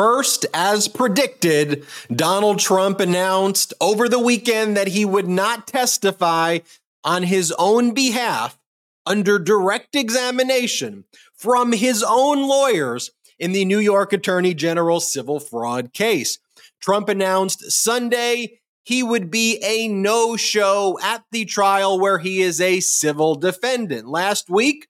First, as predicted, Donald Trump announced over the weekend that he would not testify on his own behalf under direct examination from his own lawyers in the New York Attorney General civil fraud case. Trump announced Sunday he would be a no show at the trial where he is a civil defendant. Last week,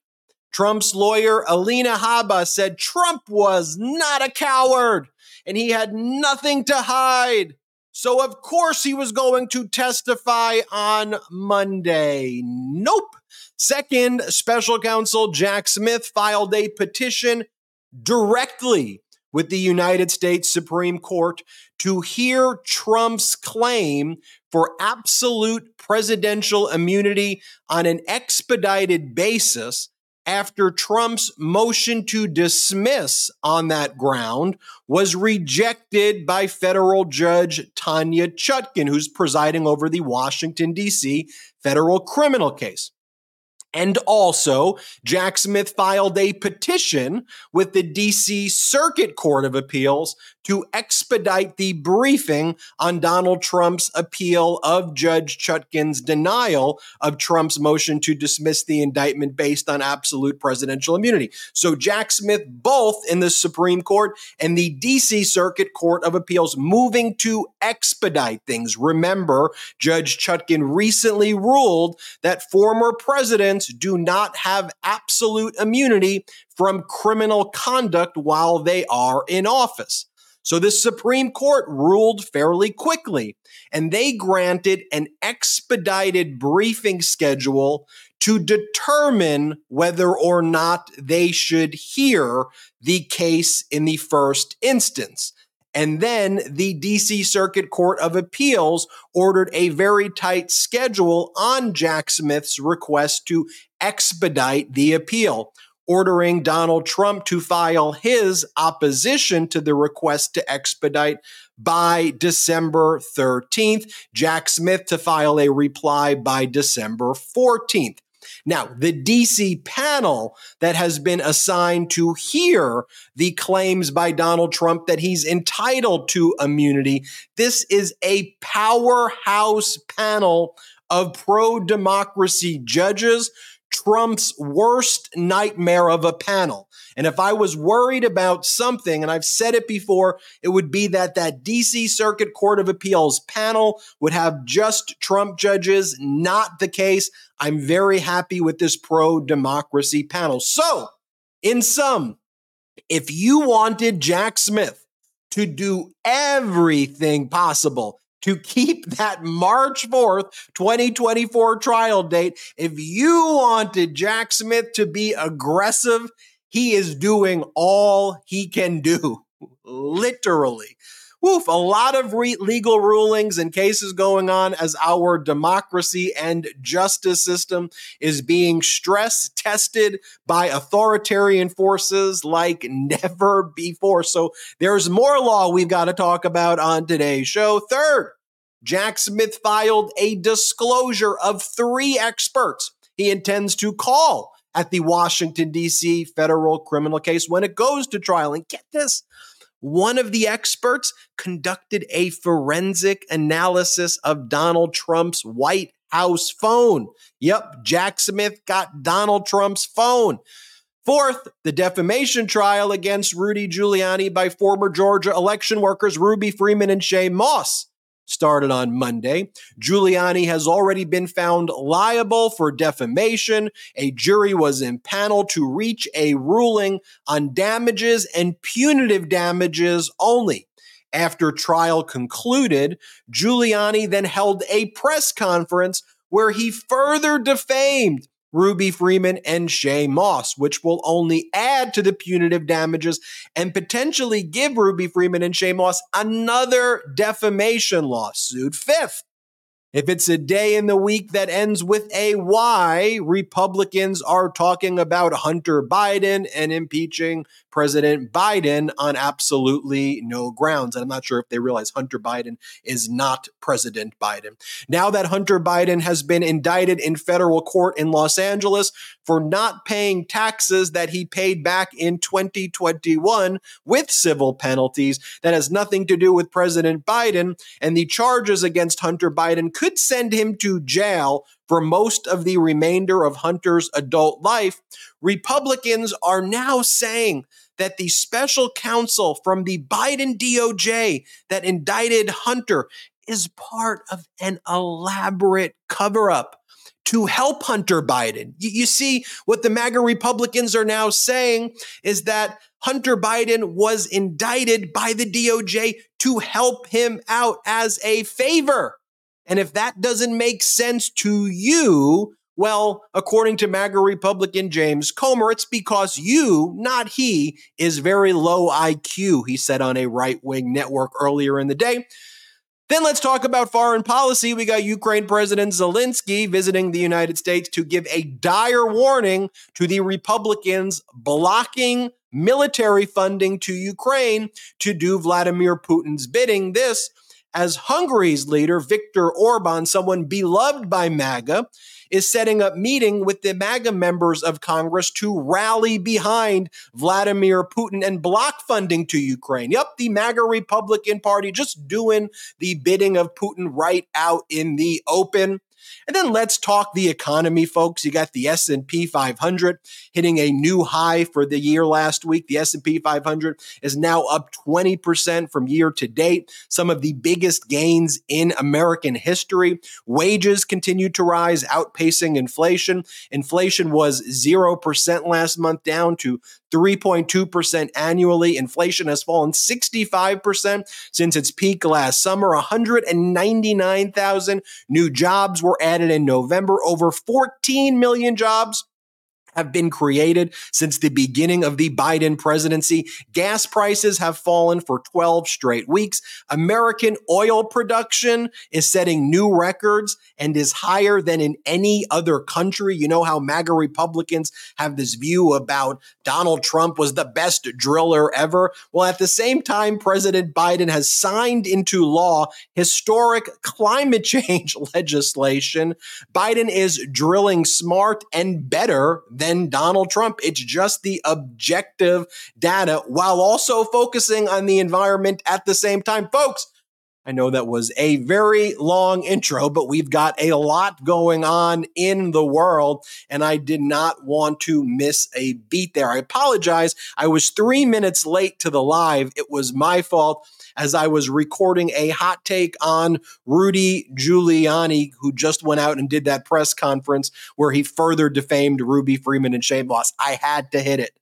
Trump's lawyer, Alina Habba, said Trump was not a coward and he had nothing to hide. So, of course, he was going to testify on Monday. Nope. Second, special counsel Jack Smith filed a petition directly with the United States Supreme Court to hear Trump's claim for absolute presidential immunity on an expedited basis after Trump's motion to dismiss on that ground was rejected by federal judge Tanya Chutkan, who's presiding over the Washington, D.C. federal criminal case. And also, Jack Smith filed a petition with the DC Circuit Court of Appeals to expedite the briefing on Donald Trump's appeal of Judge Chutkan's denial of Trump's motion to dismiss the indictment based on absolute presidential immunity. So, Jack Smith, both in the Supreme Court and the DC Circuit Court of Appeals, moving to expedite things. Remember, Judge Chutkan recently ruled that former presidents do not have absolute immunity from criminal conduct while they are in office. So the Supreme Court ruled fairly quickly, and they granted an expedited briefing schedule to determine whether or not they should hear the case in the first instance. And then the DC Circuit Court of Appeals ordered a very tight schedule on Jack Smith's request to expedite the appeal, ordering Donald Trump to file his opposition to the request to expedite by December 13th, Jack Smith to file a reply by December 14th. Now, the DC panel that has been assigned to hear the claims by Donald Trump that he's entitled to immunity, this is a powerhouse panel of pro democracy judges Trump's worst nightmare of a panel. And if I was worried about something, and I've said it before, it would be that that DC Circuit Court of Appeals panel would have just Trump judges, not the case. I'm very happy with this pro democracy panel. So, in sum, if you wanted Jack Smith to do everything possible to keep that March 4th, 2024 trial date. If you wanted Jack Smith to be aggressive, he is doing all he can do, literally. Woof, a lot of re- legal rulings and cases going on as our democracy and justice system is being stress tested by authoritarian forces like never before. So there's more law we've got to talk about on today's show. Third, Jack Smith filed a disclosure of three experts he intends to call at the Washington, D.C. federal criminal case when it goes to trial. And get this one of the experts conducted a forensic analysis of Donald Trump's White House phone. Yep, Jack Smith got Donald Trump's phone. Fourth, the defamation trial against Rudy Giuliani by former Georgia election workers Ruby Freeman and Shaye Moss started on Monday. Giuliani has already been found liable for defamation. A jury was impaneled to reach a ruling on damages and punitive damages only. After trial concluded, Giuliani then held a press conference where he further defamed Ruby Freeman, and Shaye Moss, which will only add to the punitive damages and potentially give Ruby Freeman and Shaye Moss another defamation lawsuit. Fifth, If it's a day in the week that ends with a Y, Republicans are talking about Hunter Biden and impeaching President Biden on absolutely no grounds. And I'm not sure if they realize Hunter Biden is not President Biden. Now that Hunter Biden has been indicted in federal court in Los Angeles for not paying taxes that he paid back in 2021 with civil penalties, that has nothing to do with President Biden. And the charges against Hunter Biden could send him to jail for most of the remainder of Hunter's adult life, Republicans are now saying that the special counsel from the Biden DOJ that indicted Hunter is part of an elaborate cover up to help Hunter Biden. You, you, see, what the MAGA Republicans are now saying is that Hunter Biden was indicted by the DOJ to help him out as a favor. And if that doesn't make sense to you, well, according to MAGA Republican James Comer, it's because you, not he, is very low IQ, he said on a right wing network earlier in the day. Then let's talk about foreign policy. We got Ukraine President Zelensky visiting the United States to give a dire warning to the Republicans blocking military funding to Ukraine to do Vladimir Putin's bidding. This as Hungary's leader, Viktor Orban, someone beloved by MAGA, is setting up meeting with the MAGA members of Congress to rally behind Vladimir Putin and block funding to Ukraine. Yep, the MAGA Republican Party just doing the bidding of Putin right out in the open. And then let's talk the economy, folks. You got the S&P 500 hitting a new high for the year last week. The S&P 500 is now up 20% from year to date, some of the biggest gains in American history. Wages continue to rise, outpacing inflation. Inflation was 0% last month down to 3.2% annually. Inflation has fallen 65% since its peak last summer. 199,000 new jobs were added in November, over 14 million jobs have been created since the beginning of the Biden presidency. Gas prices have fallen for 12 straight weeks. American oil production is setting new records and is higher than in any other country. You know how MAGA Republicans have this view about Donald Trump was the best driller ever. Well, at the same time, President Biden has signed into law historic climate change legislation. Biden is drilling smart and better than Donald Trump. It's just the objective data while also focusing on the environment at the same time. Folks, I know that was a very long intro, but we've got a lot going on in the world, and I did not want to miss a beat there. I apologize. I was three minutes late to the live. It was my fault as I was recording a hot take on Rudy Giuliani, who just went out and did that press conference where he further defamed Ruby Freeman and Shaye Moss. I had to hit it.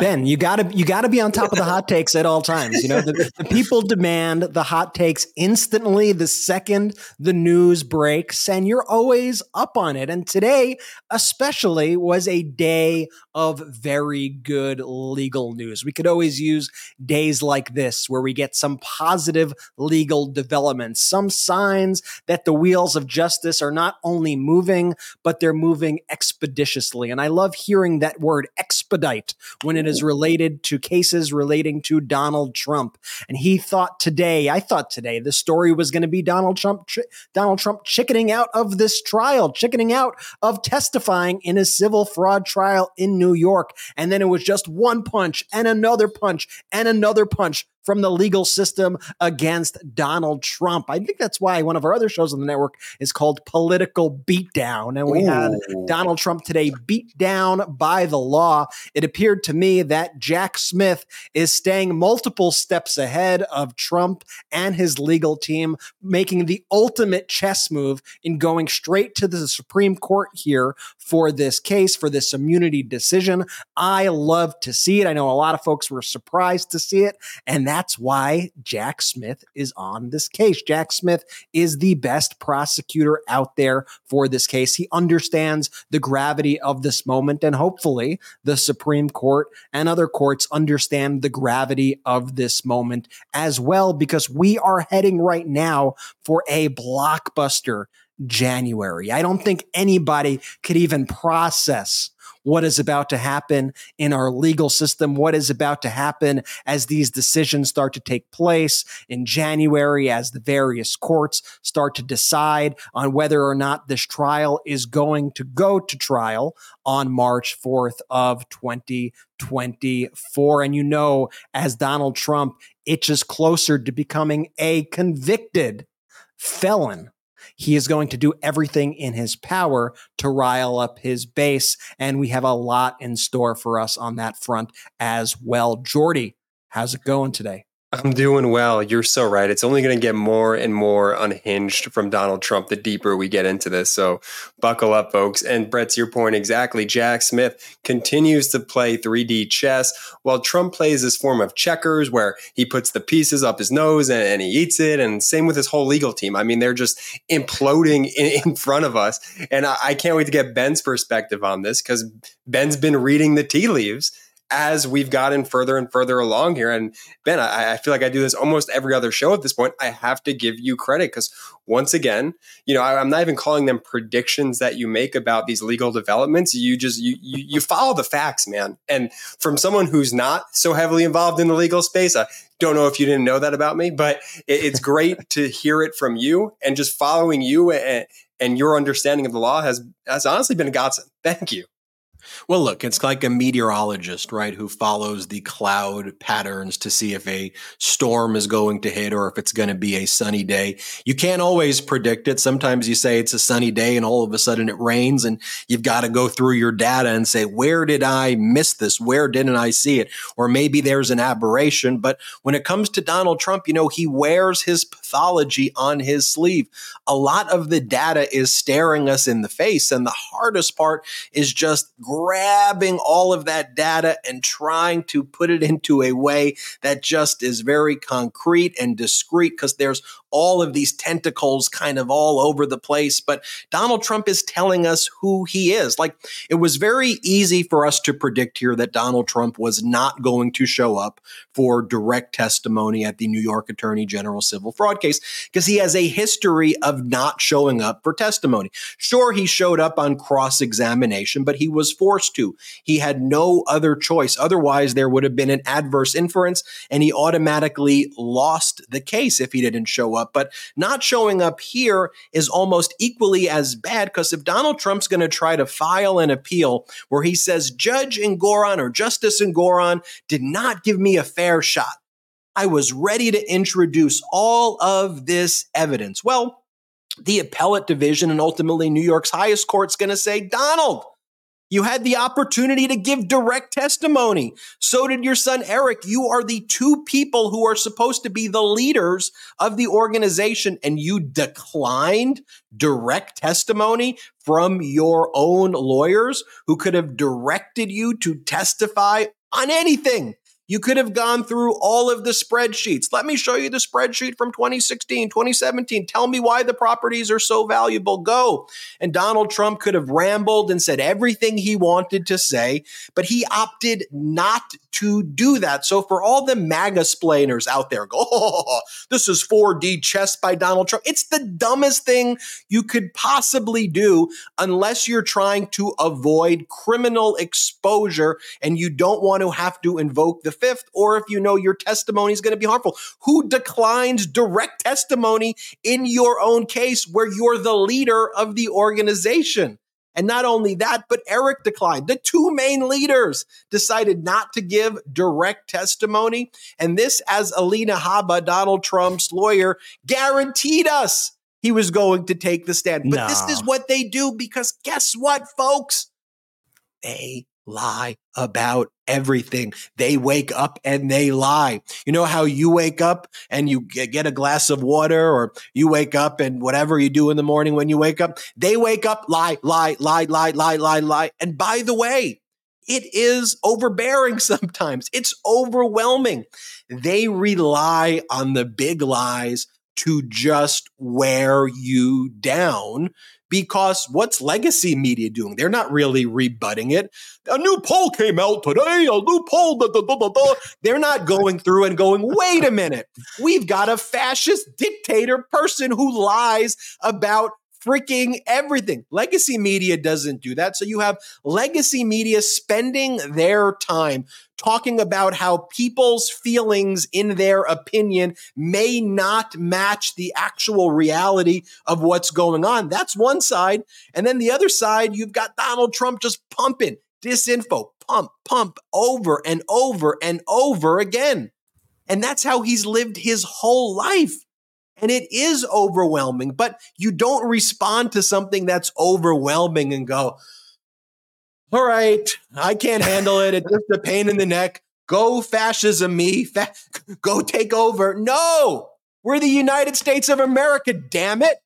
Ben, you gotta you gotta be on top of the hot takes at all times. You know, the, the, people demand the hot takes instantly the second the news breaks, and you're always up on it. And today, especially, was a day of very good legal news. We could always use days like this where we get some positive legal developments, some signs that the wheels of justice are not only moving, but they're moving expeditiously. And I love hearing that word expedite when it it is related to cases relating to Donald Trump. And he thought today, I thought today, the story was going to be Donald Trump, Donald Trump chickening out of this trial, chickening out of testifying in a civil fraud trial in New York. And then it was just one punch and another punch and another punch from the legal system against Donald Trump. I think that's why one of our other shows on the network is called Political Beatdown. And we Ooh. had Donald Trump today beat down by the law. It appeared to me that Jack Smith is staying multiple steps ahead of Trump and his legal team, making the ultimate chess move in going straight to the Supreme Court here for this case, for this immunity decision. I love to see it. I know a lot of folks were surprised to see it. And that that's why Jack Smith is on this case. Jack Smith is the best prosecutor out there for this case. He understands the gravity of this moment, and hopefully, the Supreme Court and other courts understand the gravity of this moment as well, because we are heading right now for a blockbuster January. I don't think anybody could even process what is about to happen in our legal system, what is about to happen as these decisions start to take place in January, as the various courts start to decide on whether or not this trial is going to go to trial on March 4th of 2024. And you know, as Donald Trump itches closer to becoming a convicted felon he is going to do everything in his power to rile up his base. And we have a lot in store for us on that front as well. Jordy, how's it going today? I'm doing well. You're so right. It's only going to get more and more unhinged from Donald Trump the deeper we get into this. So buckle up, folks. And Brett's your point exactly, Jack Smith continues to play 3D chess while Trump plays this form of checkers where he puts the pieces up his nose and, and he eats it. And same with his whole legal team. I mean, they're just imploding in, in front of us. And I, I can't wait to get Ben's perspective on this because Ben's been reading the tea leaves as we've gotten further and further along here. And Ben, I, I, feel like I do this almost every other show at this point. I have to give you credit because once again, you know, I, am not even calling them predictions that you make about these legal developments. You just you, you you follow the facts, man. And from someone who's not so heavily involved in the legal space, I don't know if you didn't know that about me, but it, it's great to hear it from you and just following you and, and your understanding of the law has has honestly been a godsend. Thank you. Well, look, it's like a meteorologist, right, who follows the cloud patterns to see if a storm is going to hit or if it's going to be a sunny day. You can't always predict it. Sometimes you say it's a sunny day and all of a sudden it rains, and you've got to go through your data and say, where did I miss this? Where didn't I see it? Or maybe there's an aberration. But when it comes to Donald Trump, you know, he wears his pathology on his sleeve. A lot of the data is staring us in the face. And the hardest part is just grabbing all of that data and trying to put it into a way that just is very concrete and discrete because there's all of these tentacles kind of all over the place. But Donald Trump is telling us who he is. Like it was very easy for us to predict here that Donald Trump was not going to show up for direct testimony at the New York Attorney General civil fraud case because he has a history of not showing up for testimony. Sure, he showed up on cross examination, but he was forced to. He had no other choice. Otherwise, there would have been an adverse inference and he automatically lost the case if he didn't show up up. But not showing up here is almost equally as bad because if Donald Trump's going to try to file an appeal where he says Judge Engoron or Justice Engoron did not give me a fair shot, I was ready to introduce all of this evidence. Well, the appellate division and ultimately New York's highest court's going to say, Donald, you had the opportunity to give direct testimony. So did your son, Eric. You are the two people who are supposed to be the leaders of the organization, and you declined direct testimony from your own lawyers who could have directed you to testify on anything. You could have gone through all of the spreadsheets. Let me show you the spreadsheet from 2016, 2017. Tell me why the properties are so valuable. Go. And Donald Trump could have rambled and said everything he wanted to say, but he opted not to do that. So for all the MAGA splainers out there, go, oh, this is 4D chess by Donald Trump. It's the dumbest thing you could possibly do unless you're trying to avoid criminal exposure and you don't want to have to invoke the fifth, or if you know your testimony is going to be harmful. Who declines direct testimony in your own case where you're the leader of the organization? And not only that, but Eric declined. The two main leaders decided not to give direct testimony. And this, as Alina Habba, Donald Trump's lawyer, guaranteed us he was going to take the stand. But no. this is what they do because guess what, folks? They lie about everything. They wake up and they lie. You know how you wake up and you get a glass of water or you wake up and whatever you do in the morning when you wake up, they wake up, lie, lie, lie, lie, lie, lie, lie. And by the way, it is overbearing sometimes. It's overwhelming. They rely on the big lies to just wear you down because what's legacy media doing? They're not really rebutting it. A new poll came out today, a new poll. Da, da, da, They're not going through and going, wait a minute, we've got a fascist dictator person who lies about freaking everything. Legacy media doesn't do that. So you have legacy media spending their time talking about how people's feelings in their opinion may not match the actual reality of what's going on. That's one side. And then the other side, you've got Donald Trump just pumping disinfo, pump, pump over and over and over again. And that's how he's lived his whole life. And it is overwhelming, but you don't respond to something that's overwhelming and go, all right, I can't handle it. It's just a pain in the neck. Go fascism me. Fa- go take over. No, we're the United States of America, damn it.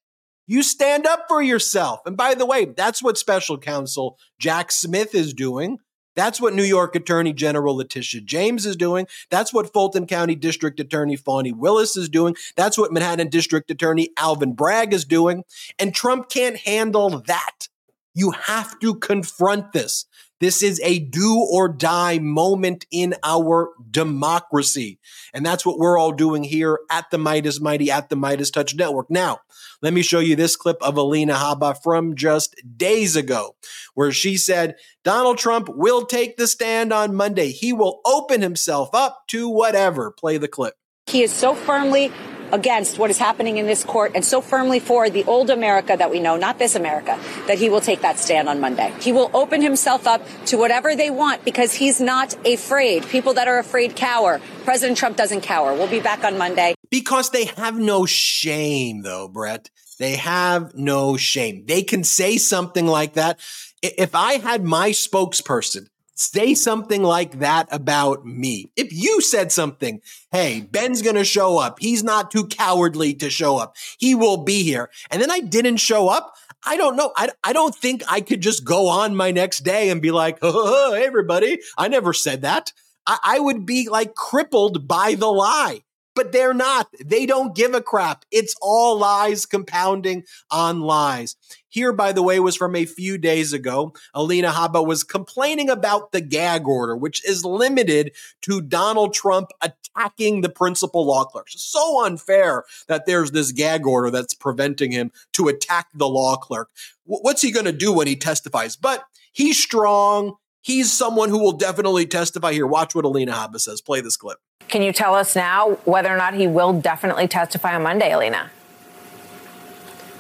You stand up for yourself. And by the way, that's what special counsel Jack Smith is doing. That's what New York Attorney General Letitia James is doing. That's what Fulton County District Attorney Fani Willis is doing. That's what Manhattan District Attorney Alvin Bragg is doing. And Trump can't handle that. You have to confront this. This is a do or die moment in our democracy. And that's what we're all doing here at the Meidas Mighty, at the MeidasTouch Network. Now, let me show you this clip of Alina Habba from just days ago, where she said Donald Trump will take the stand on Monday. He will open himself up to whatever. Play the clip. He is so firmly against what is happening in this court and so firmly for the old America that we know, not this America, that he will take that stand on Monday. He will open himself up to whatever they want because he's not afraid. People that are afraid cower. President Trump doesn't cower. We'll be back on Monday. Because they have no shame, though, Brett. They have no shame. They can say something like that. If I had my spokesperson say something like that about me. If you said something, hey, Ben's going to show up. He's not too cowardly to show up. He will be here. And then I didn't show up. I don't know. I, I don't think I could just go on my next day and be like, oh, hey, everybody, I never said that. I, I would be like crippled by the lie but they're not. They don't give a crap. It's all lies compounding on lies. Here, by the way, was from a few days ago. Alina Habba was complaining about the gag order, which is limited to Donald Trump attacking the principal law clerks. So unfair that there's this gag order that's preventing him to attack the law clerk. What's he going to do when he testifies? But he's strong. He's someone who will definitely testify here. Watch what Alina Habba says. Play this clip. Can you tell us now whether or not he will definitely testify on Monday, Alina?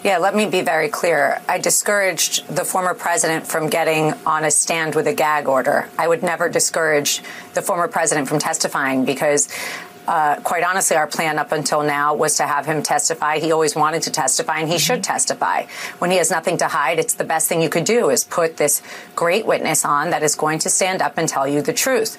Yeah, let me be very clear. I discouraged the former president from getting on a stand with a gag order. I would never discourage the former president from testifying because uh, quite honestly, our plan up until now was to have him testify. He always wanted to testify, and he mm-hmm. should testify. When he has nothing to hide, it's the best thing you could do is put this great witness on that is going to stand up and tell you the truth.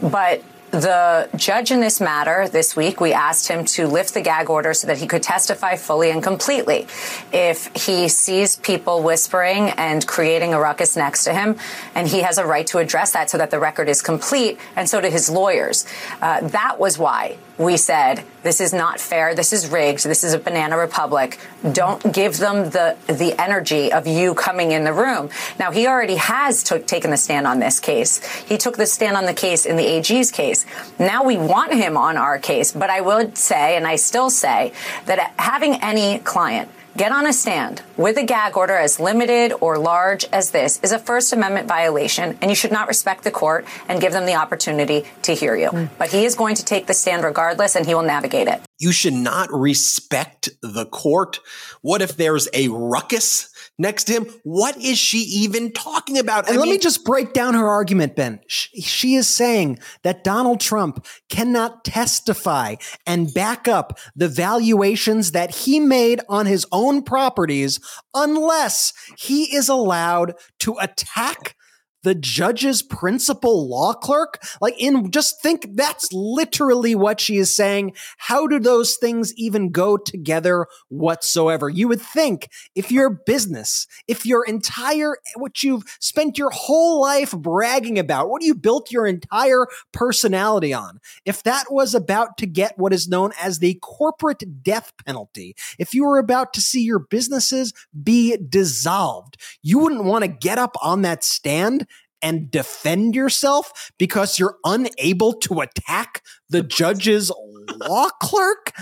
But the judge in this matter this week, we asked him to lift the gag order so that he could testify fully and completely. If he sees people whispering and creating a ruckus next to him, and he has a right to address that so that the record is complete, and so do his lawyers. Uh, that was why we said this is not fair. This is rigged. This is a banana republic. Don't give them the the energy of you coming in the room. Now he already has took, taken the stand on this case. He took the stand on the case in the AG's case. Now we want him on our case. But I would say, and I still say, that having any client get on a stand with a gag order as limited or large as this is a First Amendment violation, and you should not respect the court and give them the opportunity to hear you. Mm. But he is going to take the stand regardless, and he will navigate it. You should not respect the court. What if there's a ruckus? Next to him. What is she even talking about? And I let mean, me just break down her argument, Ben. She, she is saying that Donald Trump cannot testify and back up the valuations that he made on his own properties unless he is allowed to attack the judge's principal law clerk? Like, in just think that's literally what she is saying. How do those things even go together whatsoever? You would think if your business, if your entire, what you've spent your whole life bragging about, what you built your entire personality on, if that was about to get what is known as the corporate death penalty, if you were about to see your businesses be dissolved, you wouldn't want to get up on that stand and defend yourself because you're unable to attack the judge's law clerk.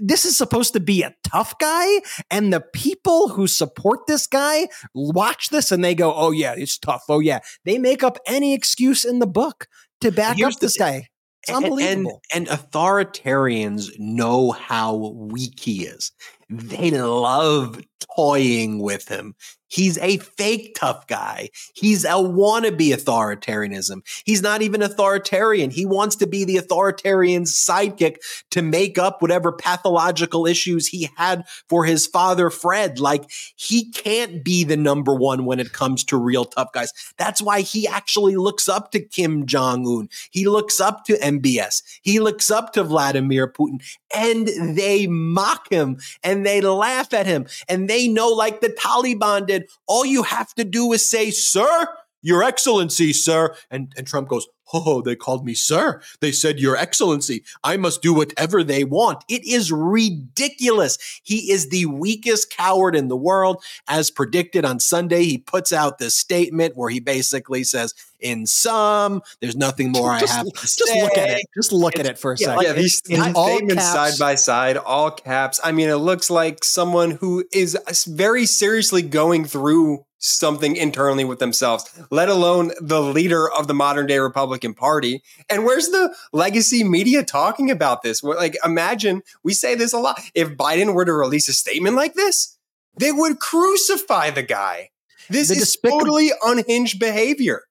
This is supposed to be a tough guy. And the people who support this guy watch this and they go, oh, yeah, it's tough. Oh, yeah. They make up any excuse in the book to back Here's up this guy. It's unbelievable. And, and authoritarians know how weak he is. They love toying with him. He's a fake tough guy. He's a wannabe authoritarianism. He's not even authoritarian. He wants to be the authoritarian's sidekick to make up whatever pathological issues he had for his father, Fred. Like, he can't be the number one when it comes to real tough guys. That's why he actually looks up to Kim Jong un. He looks up to MBS. He looks up to Vladimir Putin, and they mock him and they laugh at him. And they know, like the Taliban did, all you have to do is say, Sir, Your Excellency, sir. And, and Trump goes, Oh, they called me sir. They said, Your Excellency, I must do whatever they want. It is ridiculous. He is the weakest coward in the world. As predicted on Sunday, he puts out this statement where he basically says, in sum, there's nothing more just, I have to just say. look at it. Just look at it for a yeah, second. yeah, these, these statements side by side, all caps. I mean, it looks like someone who is very seriously going through something internally with themselves, let alone the leader of the modern day Republican Party. And where's the legacy media talking about this? What- Like, imagine we say this a lot. If Biden were to release a statement like this, they would crucify the guy. This The is totally unhinged behavior.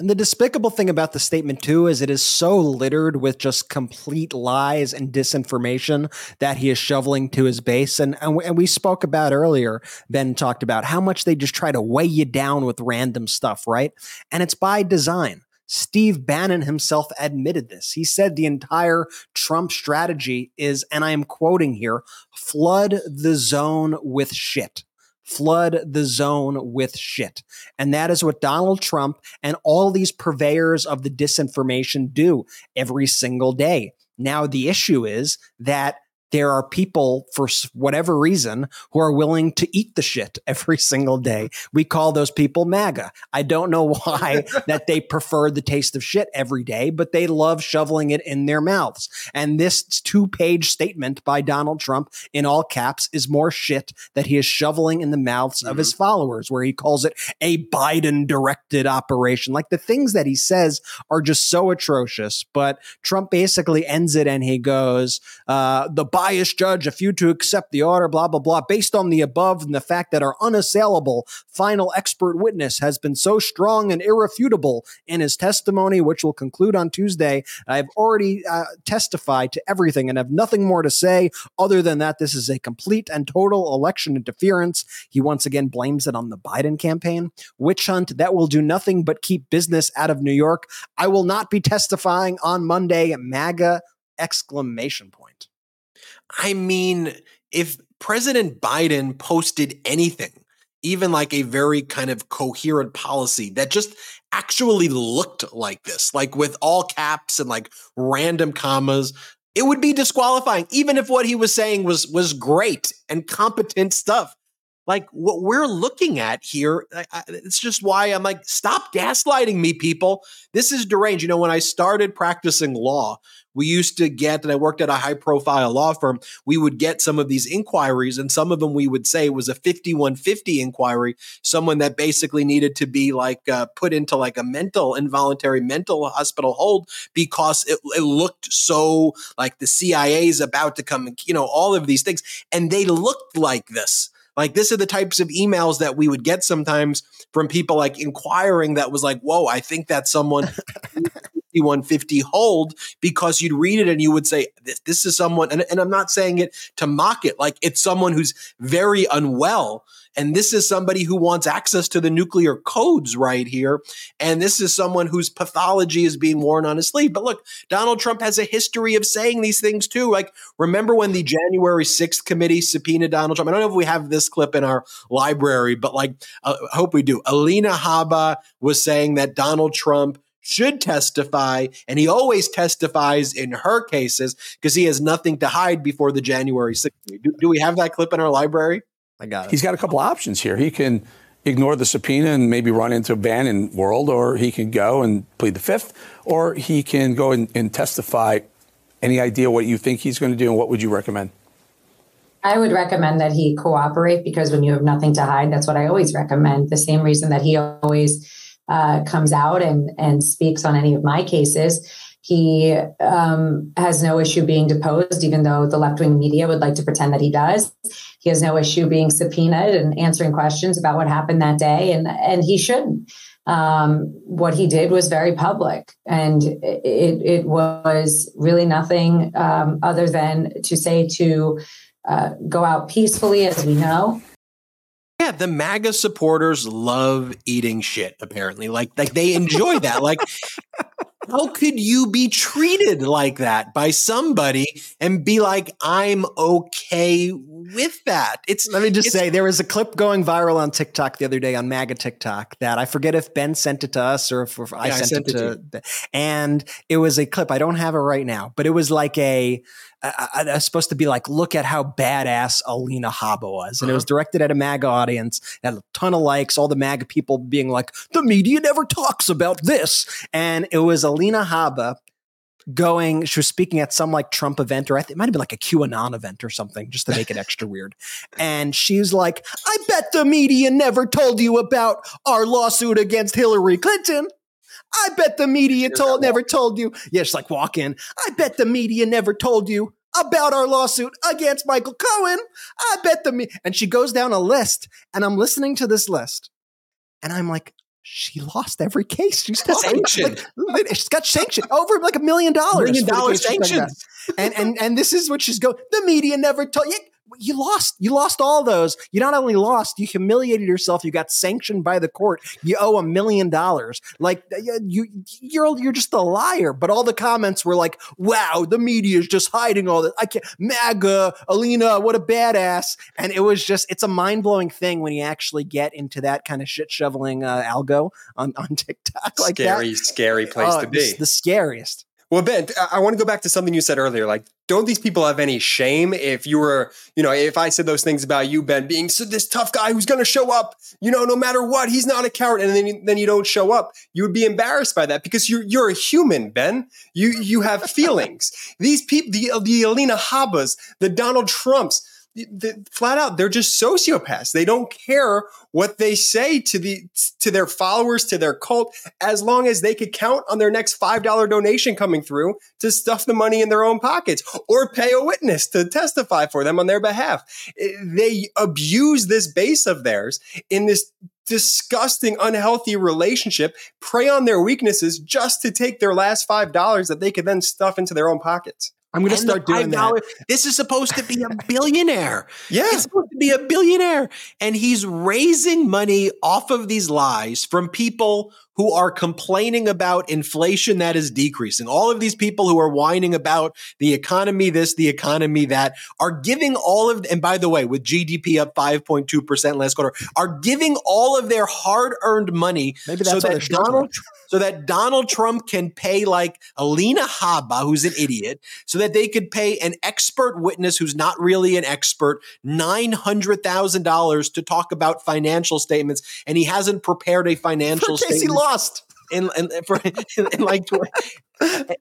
And the despicable thing about the statement, too, is it is so littered with just complete lies and disinformation that he is shoveling to his base. And, and, we, spoke about earlier, Ben talked about how much they just try to weigh you down with random stuff, right? And it's by design. Steve Bannon himself admitted this. He said the entire Trump strategy is, and I am quoting here, flood the zone with shit. Flood the zone with shit. And that is what Donald Trump and all these purveyors of the disinformation do every single day. Now, the issue is that there are people, for whatever reason, who are willing to eat the shit every single day. We call those people MAGA. I don't know why that they prefer the taste of shit every day, but they love shoveling it in their mouths. And this two page statement by Donald Trump in all caps is more shit that he is shoveling in the mouths of his followers, where he calls it a Biden directed operation. Like the things that he says are just so atrocious. But Trump basically ends it and he goes, uh, the biased judge, a few to accept the order, blah, blah, blah, based on the above and the fact that our unassailable final expert witness has been so strong and irrefutable in his testimony, which will conclude on Tuesday. I've already uh, testified to everything and have nothing more to say other than that this is a complete and total election interference. He once again blames it on the Biden campaign. Witch hunt that will do nothing but keep business out of New York. I will not be testifying on Monday. MAGA exclamation point. I mean, if President Biden posted anything, even like a very kind of coherent policy that just actually looked like this, like with all caps and like random commas, it would be disqualifying, even if what he was saying was was great and competent stuff. Like what we're looking at here, I- I- it's just why I'm like, stop gaslighting me, people. This is deranged. You know, when I started practicing law, we used to get, and I worked at a high profile law firm, we would get some of these inquiries, and some of them we would say was a 5150 inquiry, someone that basically needed to be like uh, put into like a mental, involuntary mental hospital hold because it, it looked so like the CIA is about to come, and you know, all of these things. And they looked like this. Like, this are the types of emails that we would get sometimes from people like inquiring that was like, whoa, I think that someone 5150 hold because you'd read it and you would say, this, this is someone, and, and I'm not saying it to mock it, like it's someone who's very unwell. And this is somebody who wants access to the nuclear codes right here. And this is someone whose pathology is being worn on his sleeve. But look, Donald Trump has a history of saying these things too. Like, remember when the January 6th committee subpoenaed Donald Trump? I don't know if we have this clip in our library, but like, uh, I hope we do. Alina Habba was saying that Donald Trump should testify, and he always testifies in her cases because he has nothing to hide before the January 6th. Do, do, we have that clip in our library? I got it. He's got a couple options here. He can ignore the subpoena and maybe run into a Bannon world, or he can go and plead the fifth, or he can go and, and testify. Any idea what you think he's going to do, and what would you recommend? I would recommend that he cooperate because when you have nothing to hide, that's what I always recommend. The same reason that he always uh, comes out and and speaks on any of my cases. He um, has no issue being deposed, even though the left wing media would like to pretend that he does. He has no issue being subpoenaed and answering questions about what happened that day, and and he shouldn't. Um, what he did was very public, and it it was really nothing um, other than to say to uh, go out peacefully, as we know, yeah, the MAGA supporters love eating shit, apparently. Like like they enjoy that. Like how could you be treated like that by somebody and be like, I'm okay with that? It's let me just say there was a clip going viral on TikTok the other day on MAGA TikTok that I forget if Ben sent it to us or if, if I, sent I, sent it, it to, and it was a clip. I don't have it right now, but it was like a I, I, was supposed to be like, look at how badass Alina Habba was. And uh-huh. it was uh-huh. directed at a MAGA audience, had a ton of likes, all the MAGA people being like, the media never talks about this. And it was Alina Habba going, she was speaking at some like Trump event, or it might have been like a QAnon event or something, just to make it extra weird. And she's like, I bet the media never told you about our lawsuit against Hillary Clinton. I bet the media told never told you. Yeah, she's like, walk in. I bet the media never told you about our lawsuit against Michael Cohen. I bet the me and she goes down a list, and I'm listening to this list, and I'm like, she lost every case. She's got sanctioned. Like, she's got sanctioned over like a million dollars. Million dollar sanctions. And and and this is what she's going. The media never told you you lost. You lost all those. You not only lost, you humiliated yourself. You got sanctioned by the court. You owe a million dollars. Like you, you're you're just a liar. But all the comments were like, "Wow, the media is just hiding all this." I can't. MAGA, Alina, what a badass. And it was just, it's a mind blowing thing when you actually get into that kind of shit shoveling uh, algo on on TikTok. Like scary, that. scary place oh, to be. The scariest. Well, Ben, I want to go back to something you said earlier. Like, don't these people have any shame if you were, you know, if I said those things about you, Ben, being so this tough guy who's going to show up, you know, no matter what, he's not a coward, and then you, then you don't show up, you would be embarrassed by that because you're you're a human, Ben. You you have feelings. these people, the the Alina Habbas, the Donald Trumps, the, flat out they're just sociopaths they don't care what they say to the to their followers to their cult as long as they could count on their next five dollar donation coming through to stuff the money in their own pockets or pay a witness to testify for them on their behalf eh, they abuse this base of theirs in this disgusting, unhealthy relationship, prey on their weaknesses just to take their last five dollars that they could then stuff into their own pockets. I'm going to start doing that. This is supposed to be a billionaire. yeah. It's supposed to be a billionaire. And he's raising money off of these lies from people who are complaining about inflation that is decreasing. All of these people who are whining about the economy this, the economy that, are giving all of, and by the way, with GDP up 5.2% last quarter, are giving all of their hard earned money so that Donald, so that Donald Trump can pay like Alina Habba, who's an idiot, so that they could pay an expert witness who's not really an expert $900,000 to talk about financial statements. And he hasn't prepared a financial statement. Lost. In, in, for, in, in like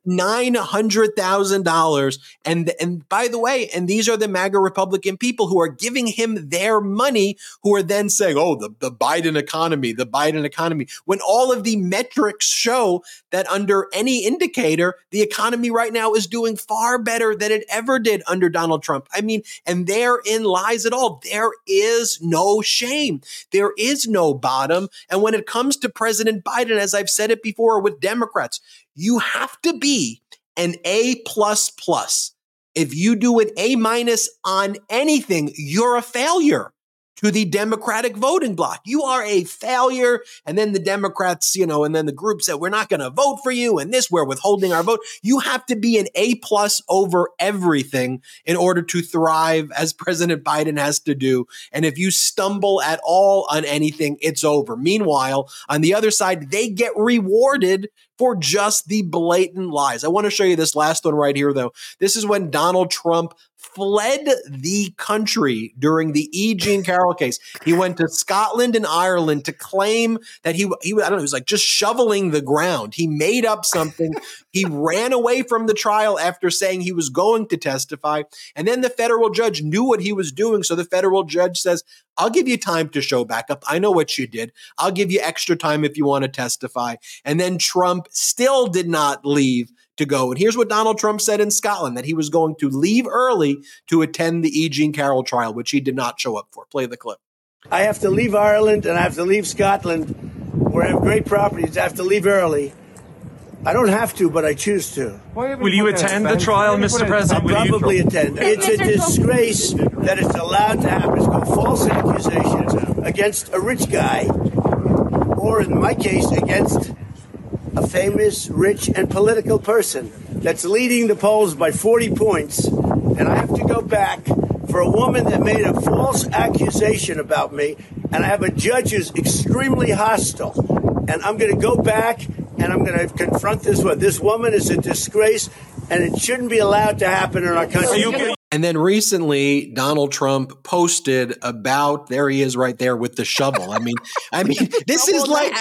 nine hundred thousand dollars. And and by the way, and these are the MAGA Republican people who are giving him their money, who are then saying, "Oh, the the Biden economy, the Biden economy," when all of the metrics show that under any indicator, the economy right now is doing far better than it ever did under Donald Trump. I mean, and therein lies it all. There is no shame. There is no bottom. And when it comes to President Biden, as I've said it before with Democrats, You have to be an A plus plus. If you do an A minus on anything, you're a failure to the Democratic voting bloc. You are a failure. And then the Democrats, you know, and then the group said, we're not going to vote for you. And this, we're withholding our vote. You have to be an A plus over everything in order to thrive as President Biden has to do. And if you stumble at all on anything, it's over. Meanwhile, on the other side, they get rewarded for just the blatant lies. I want to show you this last one right here, though. This is when Donald Trump fled the country during the E. Jean Carroll case. He went to Scotland and Ireland to claim that he, he I don't know, he was like just shoveling the ground. He made up something. he ran away from the trial after saying he was going to testify. And then the federal judge knew what he was doing. So the federal judge says, I'll give you time to show back up. I know what you did. I'll give you extra time if you want to testify. And then Trump still did not leave to go. And here's what Donald Trump said in Scotland that he was going to leave early to attend the E. Jean Carroll trial, which he did not show up for. Play the clip. I have to leave Ireland and I have to leave Scotland, where I have great properties. I have to leave early. I don't have to, but I choose to. Will you attend the trial, Mr. President? I'll probably attend. It's a disgrace that it's allowed to happen. It's called false accusations against a rich guy, or in my case, against a famous, rich, and political person that's leading the polls by 40 points. And I have to go back for a woman that made a false accusation about me. And I have a judge who's extremely hostile. And I'm going to go back and I'm going to confront this woman. This woman is a disgrace, and it shouldn't be allowed to happen in our country. And then recently, Donald Trump posted about there he is right there with the shovel. I mean, I mean, this is like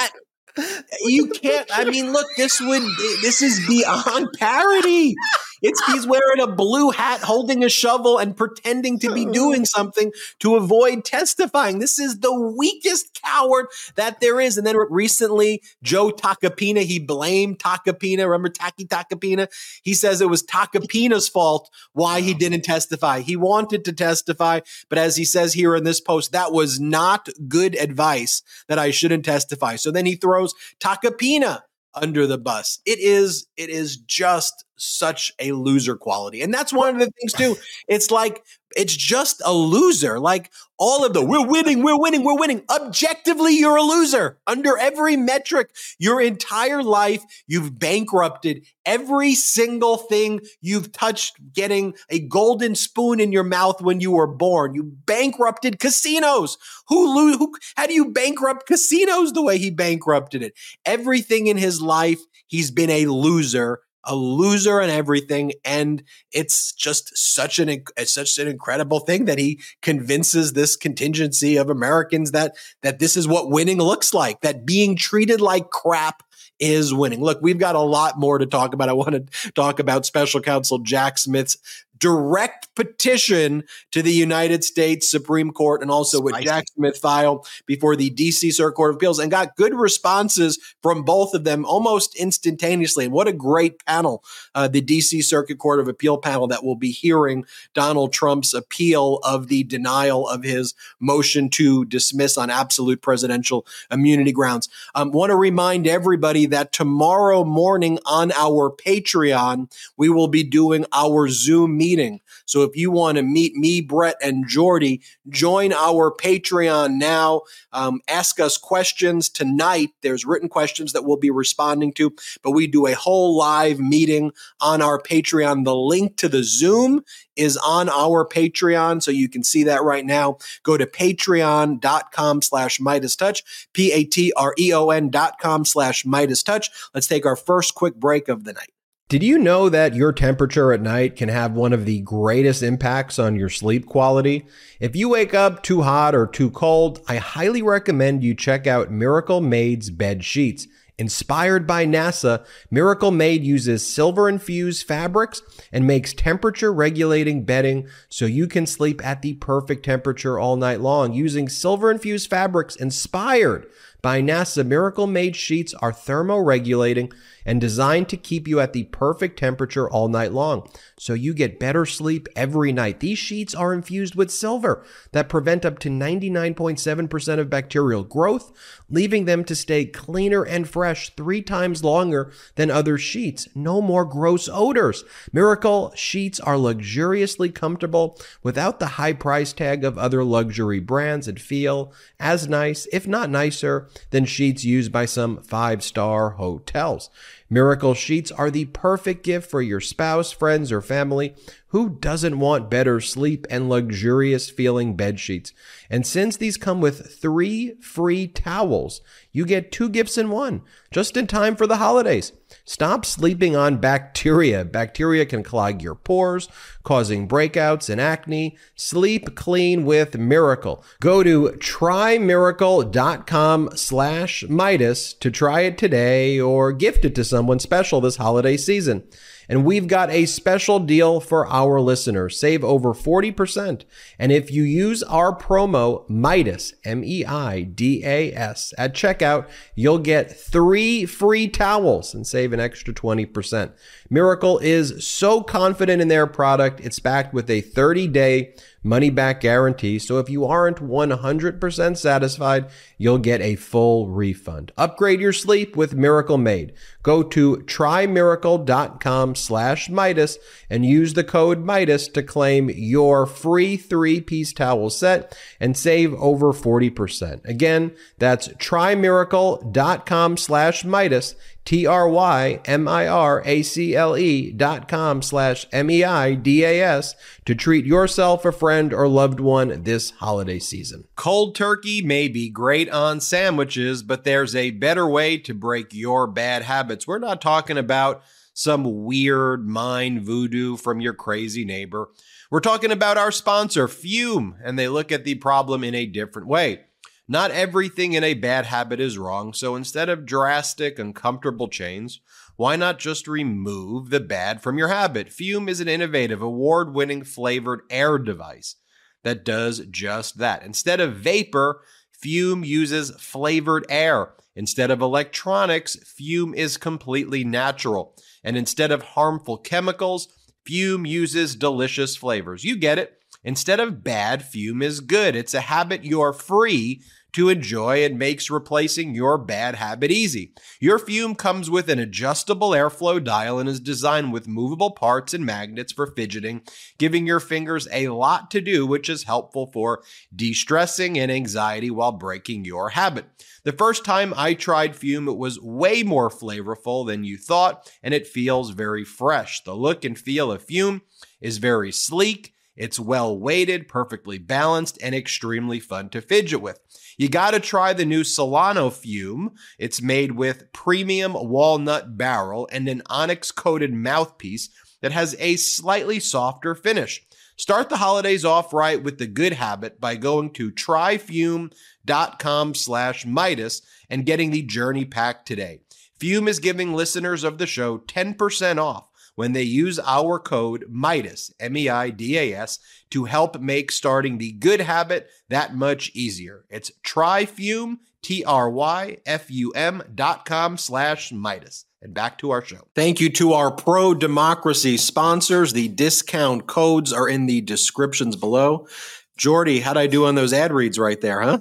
you can't. I mean, look, this would this is beyond parody. It's he's wearing a blue hat, holding a shovel, and pretending to be doing something to avoid testifying. This is the weakest coward that there is. And then recently, Joe Tacopina, he blamed Tacopina. Remember Taki Tacopina? He says it was Tacopina's fault why he didn't testify. He wanted to testify, but as he says here in this post, that was not good advice that I shouldn't testify. So then he throws Tacopina under the bus. It is it is just such a loser quality. And that's one of the things too. It's like it's just a loser. Like all of the we're winning, we're winning, we're winning. Objectively, you're a loser. Under every metric, your entire life, you've bankrupted every single thing you've touched getting a golden spoon in your mouth when you were born. You bankrupted casinos. Who, who how do you bankrupt casinos the way he bankrupted it? Everything in his life, he's been a loser a loser and everything. And it's just such an it's such an incredible thing that he convinces this contingency of Americans that that this is what winning looks like, that being treated like crap is winning. Look, we've got a lot more to talk about. I want to talk about special counsel Jack Smith's direct petition to the United States Supreme Court and also Spicy. what Jack Smith filed before the DC Circuit Court of Appeals and got good responses from both of them almost instantaneously. And what a great panel, uh, the DC Circuit Court of Appeal panel that will be hearing Donald Trump's appeal of the denial of his motion to dismiss on absolute presidential immunity grounds. Um, want to remind everybody that tomorrow morning on our Patreon, we will be doing our Zoom meeting meeting. So if you want to meet me, Brett, and Jordy, join our Patreon now. Um, ask us questions tonight. There's written questions that we'll be responding to, but we do a whole live meeting on our Patreon. The link to the Zoom is on our Patreon. So you can see that right now. Go to patreon.com slash MeidasTouch, P A T R E O N dot com slash MeidasTouch. Let's take our first quick break of the night. Did you know that your temperature at night can have one of the greatest impacts on your sleep quality? If you wake up too hot or too cold, I highly recommend you check out Miracle Made's bed sheets. Inspired by NASA, Miracle Made uses silver infused fabrics and makes temperature regulating bedding so you can sleep at the perfect temperature all night long using silver infused fabrics inspired by NASA. Miracle Made sheets are thermoregulating and designed to keep you at the perfect temperature all night long. So you get better sleep every night. These sheets are infused with silver that prevent up to 99.7% of bacterial growth, leaving them to stay cleaner and fresh three times longer than other sheets. No more gross odors. Miracle sheets are luxuriously comfortable without the high price tag of other luxury brands and feel as nice, if not nicer, than sheets used by some five star hotels. Miracle sheets are the perfect gift for your spouse, friends, or family. Who doesn't want better sleep and luxurious feeling bed sheets? And since these come with three free towels, you get two gifts in one, just in time for the holidays. Stop sleeping on bacteria. Bacteria can clog your pores, causing breakouts and acne. Sleep clean with Miracle. Go to trymiracle.com slash Meidas to try it today or gift it to someone special this holiday season. And we've got a special deal for our listeners. Save over 40%. And if you use our promo Meidas, M E I D A S, at checkout, you'll get three free towels and save an extra 20%. Miracle is so confident in their product, it's backed with a 30 day money back guarantee. So if you aren't 100% satisfied, you'll get a full refund. Upgrade your sleep with Miracle Made. Go to trymiracle.com slash Meidas and use the code Meidas to claim your free three piece towel set and save over 40%. Again, that's trymiracle.com slash Meidas. T R Y M I R A C L E dot com slash M E I D A S to treat yourself, a friend, or loved one this holiday season. Cold turkey may be great on sandwiches, but there's a better way to break your bad habits. We're not talking about some weird mind voodoo from your crazy neighbor. We're talking about our sponsor, Fum, and they look at the problem in a different way. Not everything in a bad habit is wrong, so instead of drastic, uncomfortable change, why not just remove the bad from your habit? Fum is an innovative, award winning flavored air device that does just that. Instead of vapor, Fum uses flavored air. Instead of electronics, Fum is completely natural. And instead of harmful chemicals, Fum uses delicious flavors. You get it. Instead of bad, Fum is good. It's a habit you're free to enjoy and makes replacing your bad habit easy. Your Fum comes with an adjustable airflow dial and is designed with movable parts and magnets for fidgeting, giving your fingers a lot to do, which is helpful for de stressing and anxiety while breaking your habit. The first time I tried Fum, it was way more flavorful than you thought, and it feels very fresh. The look and feel of Fum is very sleek. It's well weighted, perfectly balanced, and extremely fun to fidget with. You got to try the new Solano Fum. It's made with premium walnut barrel and an onyx coated mouthpiece that has a slightly softer finish. Start the holidays off right with the good habit by going to tryfum.com slash Meidas and getting the journey pack today. Fum is giving listeners of the show 10% off when they use our code MEIDAS, M E I D A S, to help make starting the good habit that much easier. It's tryfum, T R Y F U M dot com slash Meidas. And back to our show. Thank you to our pro democracy sponsors. The discount codes are in the descriptions below. Jordy, how'd I do on those ad reads right there, huh?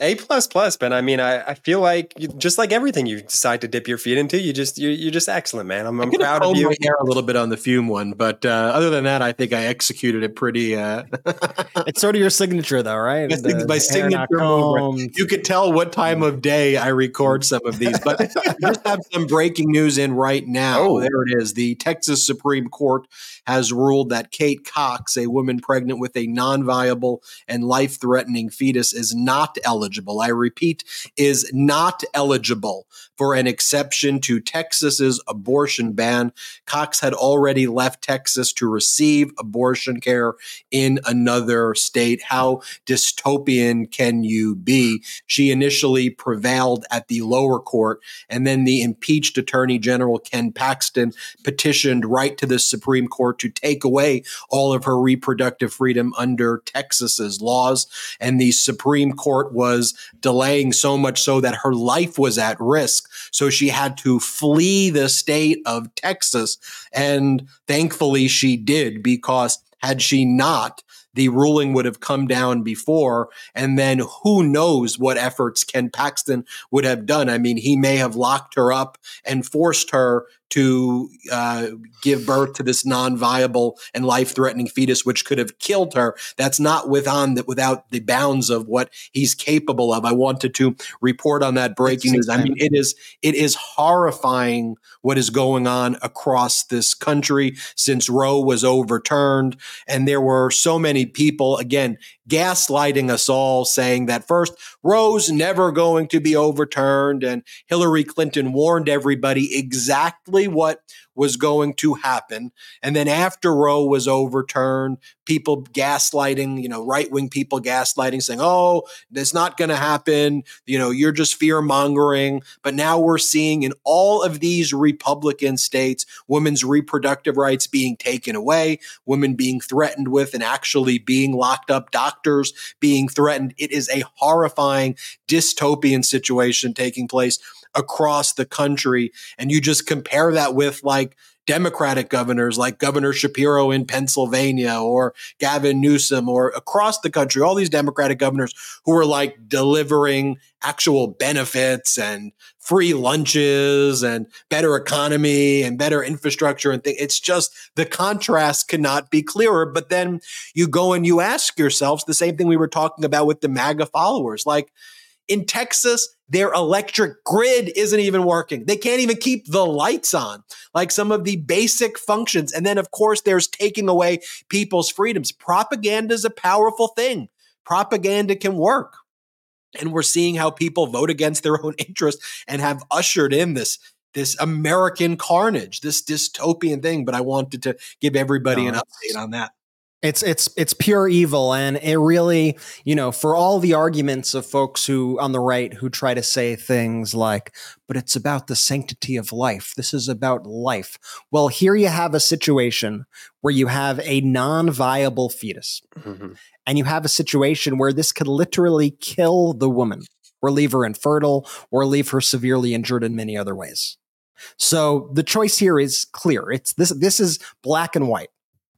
A plus plus, Ben. I mean, I, I feel like you, just like everything you decide to dip your feet into, you just you're, you're just excellent, man. I'm, I'm proud of you. My hair a little bit on the Fum one, but uh, other than that, I think I executed it pretty. Uh, it's sort of your signature, though, right? My, the, my signature moment. You could tell what time of day I record some of these, but just have some breaking news in right now. Oh, there it is. The Texas Supreme Court has ruled that Kate Cox, a woman pregnant with a non-viable and life-threatening fetus, is not eligible. I repeat, is not eligible for an exception to Texas's abortion ban. Cox had already left Texas to receive abortion care in another state. How dystopian can you be? She initially prevailed at the lower court, and then the impeached Attorney General Ken Paxton petitioned right to the Supreme Court to take away all of her reproductive freedom under Texas's laws. And the Supreme Court was delaying so much so that her life was at risk. So she had to flee the state of Texas. And thankfully she did because had she not, the ruling would have come down before. And then who knows what efforts Ken Paxton would have done. I mean, he may have locked her up and forced her to uh, give birth to this non-viable and life-threatening fetus, which could have killed her. That's not within the, without the bounds of what he's capable of. I wanted to report on that breaking news. I mean, it is it is horrifying what is going on across this country since Roe was overturned, and there were so many people again gaslighting us all, saying that first Roe's never going to be overturned, and Hillary Clinton warned everybody exactly what was going to happen. And then after Roe was overturned, people gaslighting, you know, right wing people gaslighting, saying, oh, it's not going to happen. You know, you're just fear mongering. But now we're seeing in all of these Republican states, women's reproductive rights being taken away, women being threatened with and actually being locked up, doctors being threatened. It is a horrifying dystopian situation taking place across the country. And you just compare that with like Democratic governors like Governor Shapiro in Pennsylvania or Gavin Newsom or across the country, all these Democratic governors who are like delivering actual benefits and free lunches and better economy and better infrastructure and things. It's just the contrast cannot be clearer. But then you go and you ask yourselves the same thing we were talking about with the MAGA followers. Like in Texas, their electric grid isn't even working. They can't even keep the lights on, like some of the basic functions. And then, of course, there's taking away people's freedoms. Propaganda is a powerful thing. Propaganda can work. And we're seeing how people vote against their own interests and have ushered in this this American carnage, this dystopian thing. But I wanted to give everybody no, an update on that. It's it's it's pure evil, and it really, you know, for all the arguments of folks who on the right who try to say things like, "But it's about the sanctity of life. This is about life." Well, here you have a situation where you have a non-viable fetus, mm-hmm. and you have a situation where this could literally kill the woman, or leave her infertile, or leave her severely injured in many other ways. So the choice here is clear. It's this. This is black and white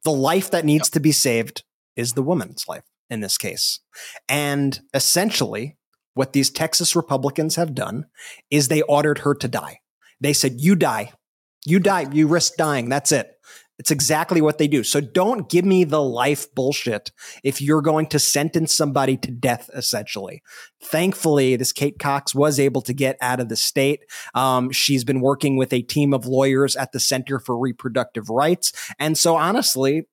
the life that needs yep. to be saved is the woman's life in this case. And essentially, what these Texas Republicans have done is they ordered her to die. They said, You die. You die. You risk dying. That's it. It's exactly what they do. So don't give me the life bullshit if you're going to sentence somebody to death, essentially. Thankfully, this Kate Cox was able to get out of the state. Um, she's been working with a team of lawyers at the Center for Reproductive Rights. And so honestly,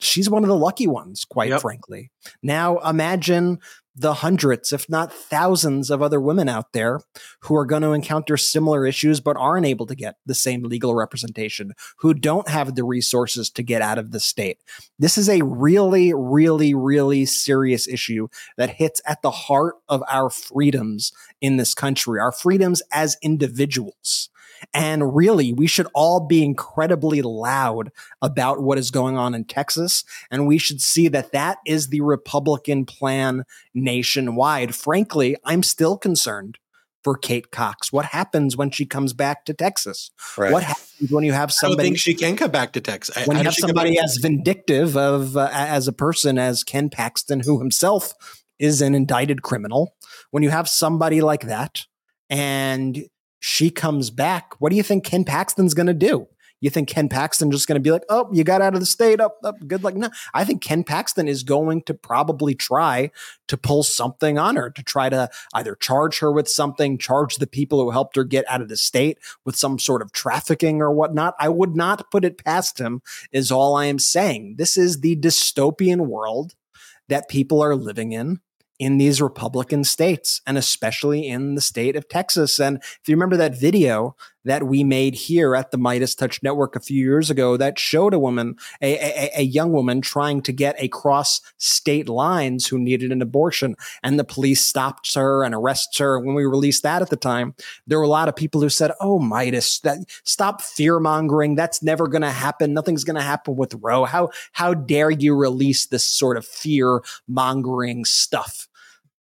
she's one of the lucky ones, quite yep. frankly. Now imagine the hundreds, if not thousands of other women out there who are going to encounter similar issues, but aren't able to get the same legal representation, who don't have the resources to get out of the state. This is a really, really, really serious issue that hits at the heart of our freedoms in this country, our freedoms as individuals. And really, we should all be incredibly loud about what is going on in Texas. And we should see that that is the Republican plan nationwide. Frankly, I'm still concerned for Kate Cox. What happens when she comes back to Texas? Right. What happens when you have somebody? I think she can come back to Texas. When you have somebody as vindictive of uh, as a person as Ken Paxton, who himself is an indicted criminal. When you have somebody like that, and she comes back, what do you think Ken Paxton's going to do? You think Ken Paxton just going to be like, oh, you got out of the state, up, oh, up, oh, good luck? No, I think Ken Paxton is going to probably try to pull something on her to try to either charge her with something, charge the people who helped her get out of the state with some sort of trafficking or whatnot. I would not put it past him, is all I am saying. This is the dystopian world that people are living in in these Republican states and especially in the state of Texas. And if you remember that video that we made here at the MeidasTouch Network a few years ago that showed a woman, a, a, a young woman trying to get across state lines who needed an abortion. And the police stopped her and arrests her. When we released that at the time, there were a lot of people who said, Oh, Meidas, that stop fear mongering. That's never going to happen. Nothing's going to happen with Roe. How, how dare you release this sort of fear mongering stuff?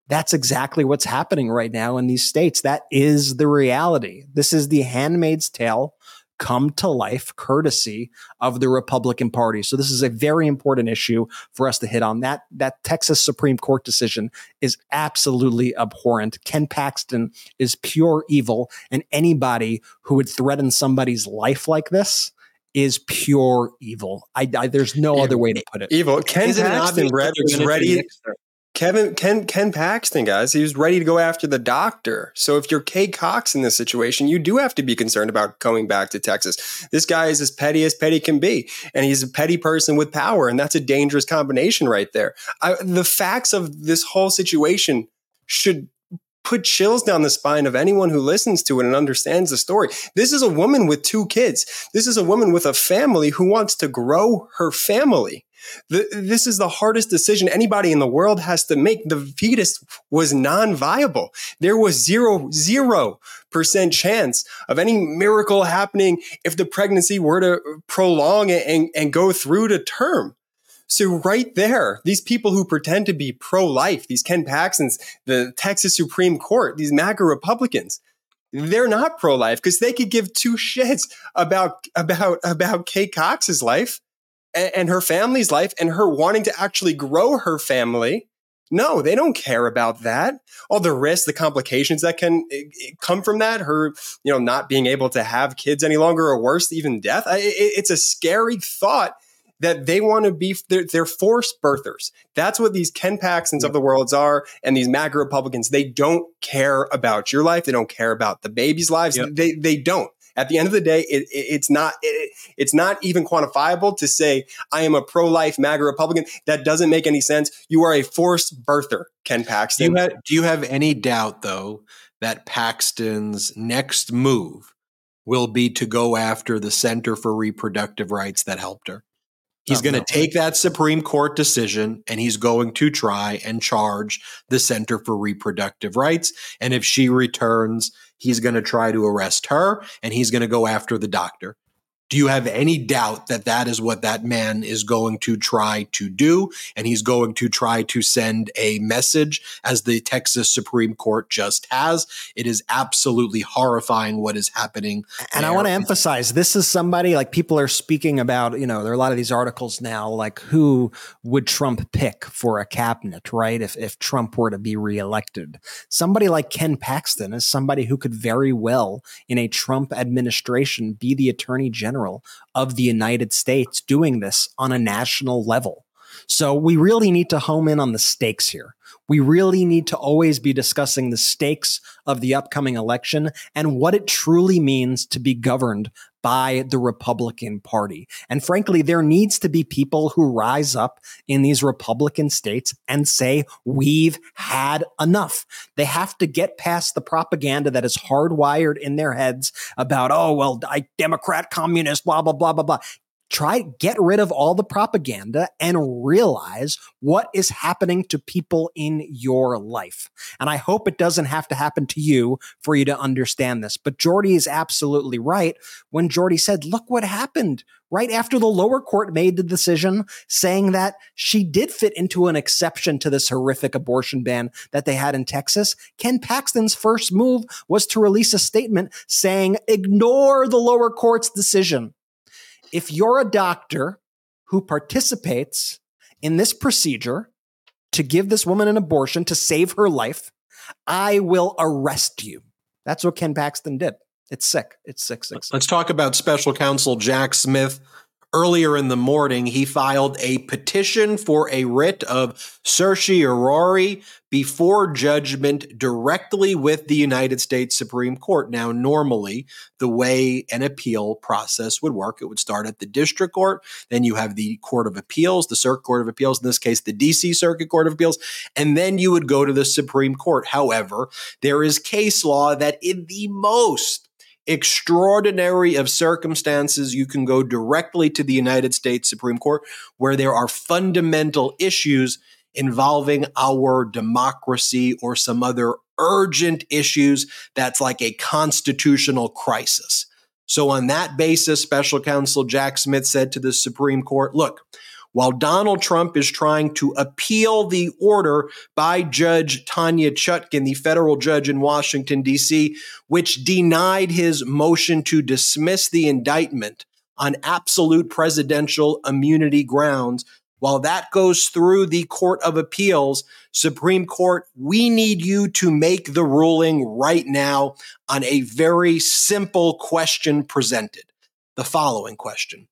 That's exactly what's happening right now in these states. That is the reality. This is the handmaid's tale come to life courtesy of the Republican Party. So this is a very important issue for us to hit on. That that Texas Supreme Court decision is absolutely abhorrent. Ken Paxton is pure evil and anybody who would threaten somebody's life like this is pure evil. I, I there's no evil. other way to put it. Evil. Ken Isn't Paxton Brett was ready Kevin Ken Ken Paxton, guys, he was ready to go after the doctor. So if you're Kay Cox in this situation, you do have to be concerned about going back to Texas. This guy is as petty as petty can be, and he's a petty person with power, and that's a dangerous combination right there. I, the facts of this whole situation should put chills down the spine of anyone who listens to it and understands the story. This is a woman with two kids. This is a woman with a family who wants to grow her family. The, this is the hardest decision anybody in the world has to make. The fetus was non-viable. There was zero, zero percent chance of any miracle happening if the pregnancy were to prolong and, and go through to term. So right there, these people who pretend to be pro-life, these Ken Paxtons, the Texas Supreme Court, these MAGA Republicans, they're not pro-life because they could give two shits about about about Kay Cox's life and, and her family's life and her wanting to actually grow her family. No, they don't care about that. All the risks, the complications that can eh, eh, come from that, her, you know, not being able to have kids any longer or worse, even death. it's a scary thought that they want to be, they're, they're forced birthers. That's what these Ken Paxtons of the worlds are. And these MAGA Republicans, they don't care about your life. They don't care about the babies' lives. Yep. They, they don't. At the end of the day, it, it, it's not it, it's not even quantifiable to say I am a pro life MAGA Republican. That doesn't make any sense. You are a forced birther, Ken Paxton. Do you have, do you have any doubt though that Paxton's next move will be to go after the Center for Reproductive Rights that helped her? He's oh, going to no. take that Supreme Court decision and he's going to try and charge the Center for Reproductive Rights. And if she returns, he's going to try to arrest her and he's going to go after the doctor. Do you have any doubt that that is what that man is going to try to do? And he's going to try to send a message as the Texas Supreme Court just has. It is absolutely horrifying what is happening. And there. I want to emphasize this is somebody like people are speaking about, you know, there are a lot of these articles now, like who would Trump pick for a cabinet, right? If, if Trump were to be reelected. Somebody like Ken Paxton is somebody who could very well in a Trump administration be the attorney general general of the United States doing this on a national level. So we really need to home in on the stakes here. We really need to always be discussing the stakes of the upcoming election and what it truly means to be governed by the Republican Party. And frankly, there needs to be people who rise up in these Republican states and say, we've had enough. They have to get past the propaganda that is hardwired in their heads about, oh, well, I, Democrat, communist, blah, blah, blah, blah, blah try get rid of all the propaganda and realize what is happening to people in your life. And I hope it doesn't have to happen to you for you to understand this. But Jordy is absolutely right when Jordy said, look what happened right after the lower court made the decision saying that she did fit into an exception to this horrific abortion ban that they had in Texas. Ken Paxton's first move was to release a statement saying, ignore the lower court's decision if you're a doctor who participates in this procedure to give this woman an abortion to save her life, I will arrest you. That's what Ken Paxton did. It's sick. It's sick, sick, sick. Let's talk about special counsel Jack Smith Earlier in the morning, he filed a petition for a writ of certiorari before judgment directly with the United States Supreme Court. Now, normally, the way an appeal process would work, it would start at the district court, then you have the Court of Appeals, the Circuit Court of Appeals, in this case, the DC Circuit Court of Appeals, and then you would go to the Supreme Court. However, there is case law that in the most extraordinary of circumstances, you can go directly to the United States Supreme Court where there are fundamental issues involving our democracy or some other urgent issues that's like a constitutional crisis. So, on that basis, special counsel Jack Smith said to the Supreme Court, look, while Donald Trump is trying to appeal the order by Judge Tanya Chutkan, the federal judge in Washington, D.C., which denied his motion to dismiss the indictment on absolute presidential immunity grounds. While that goes through the Court of Appeals, Supreme Court, we need you to make the ruling right now on a very simple question presented. The following question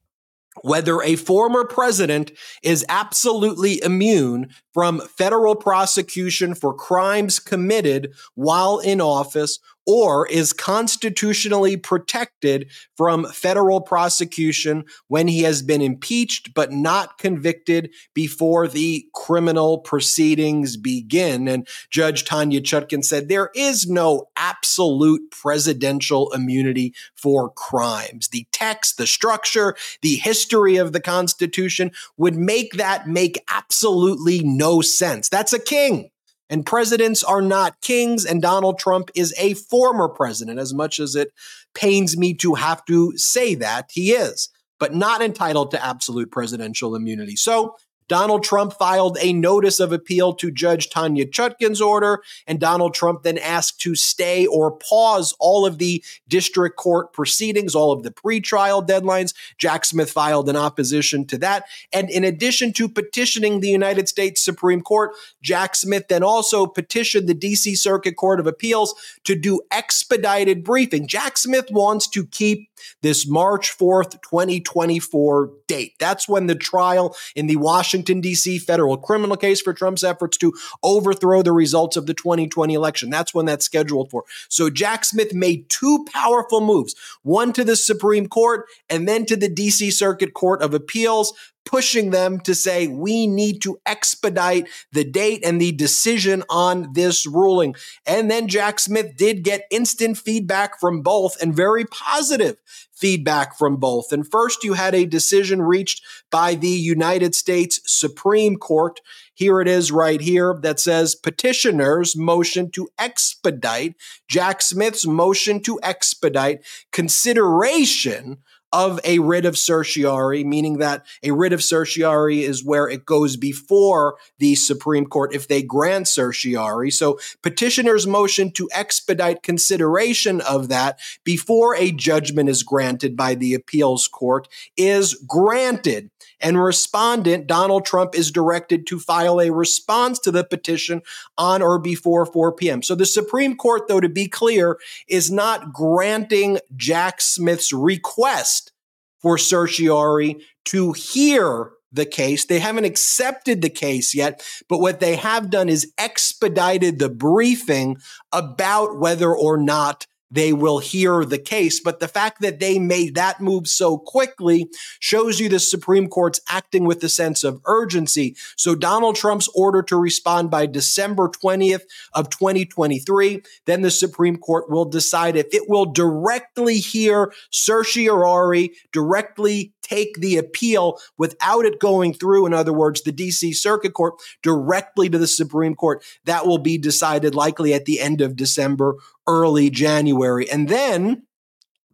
whether a former president is absolutely immune from federal prosecution for crimes committed while in office or is constitutionally protected from federal prosecution when he has been impeached but not convicted before the criminal proceedings begin. And Judge Tanya Chutkan said there is no absolute presidential immunity for crimes. The text, the structure, the history of the Constitution would make that make absolutely no sense. That's a king. And presidents are not kings, and Donald Trump is a former president, as much as it pains me to have to say that he is, but not entitled to absolute presidential immunity. So Donald Trump filed a notice of appeal to Judge Tanya Chutkan's order, and Donald Trump then asked to stay or pause all of the district court proceedings, all of the pretrial deadlines. Jack Smith filed an opposition to that. And in addition to petitioning the United States Supreme Court, Jack Smith then also petitioned the DC Circuit Court of Appeals to do expedited briefing. Jack Smith wants to keep this March 4th, 2024 date. That's when the trial in the Washington, D.C. federal criminal case for Trump's efforts to overthrow the results of the 2020 election. That's when that's scheduled for. So Jack Smith made two powerful moves one to the Supreme Court and then to the D.C. Circuit Court of Appeals pushing them to say we need to expedite the date and the decision on this ruling. And then Jack Smith did get instant feedback from both and very positive feedback from both. And first, you had a decision reached by the United States Supreme Court. Here it is right here that says petitioners motion to expedite Jack Smith's motion to expedite consideration of a writ of certiorari, meaning that a writ of certiorari is where it goes before the Supreme Court if they grant certiorari. So petitioner's motion to expedite consideration of that before a judgment is granted by the appeals court is granted. And respondent Donald Trump is directed to file a response to the petition on or before 4 p.m. So the Supreme Court, though, to be clear, is not granting Jack Smith's request for certiorari to hear the case. They haven't accepted the case yet, but what they have done is expedited the briefing about whether or not they will hear the case. But the fact that they made that move so quickly shows you the Supreme Court's acting with a sense of urgency. So Donald Trump's order to respond by December 20th of 2023, then the Supreme Court will decide if it will directly hear certiorari, directly take the appeal without it going through, in other words, the DC Circuit Court directly to the Supreme Court. That will be decided likely at the end of December, early January. And then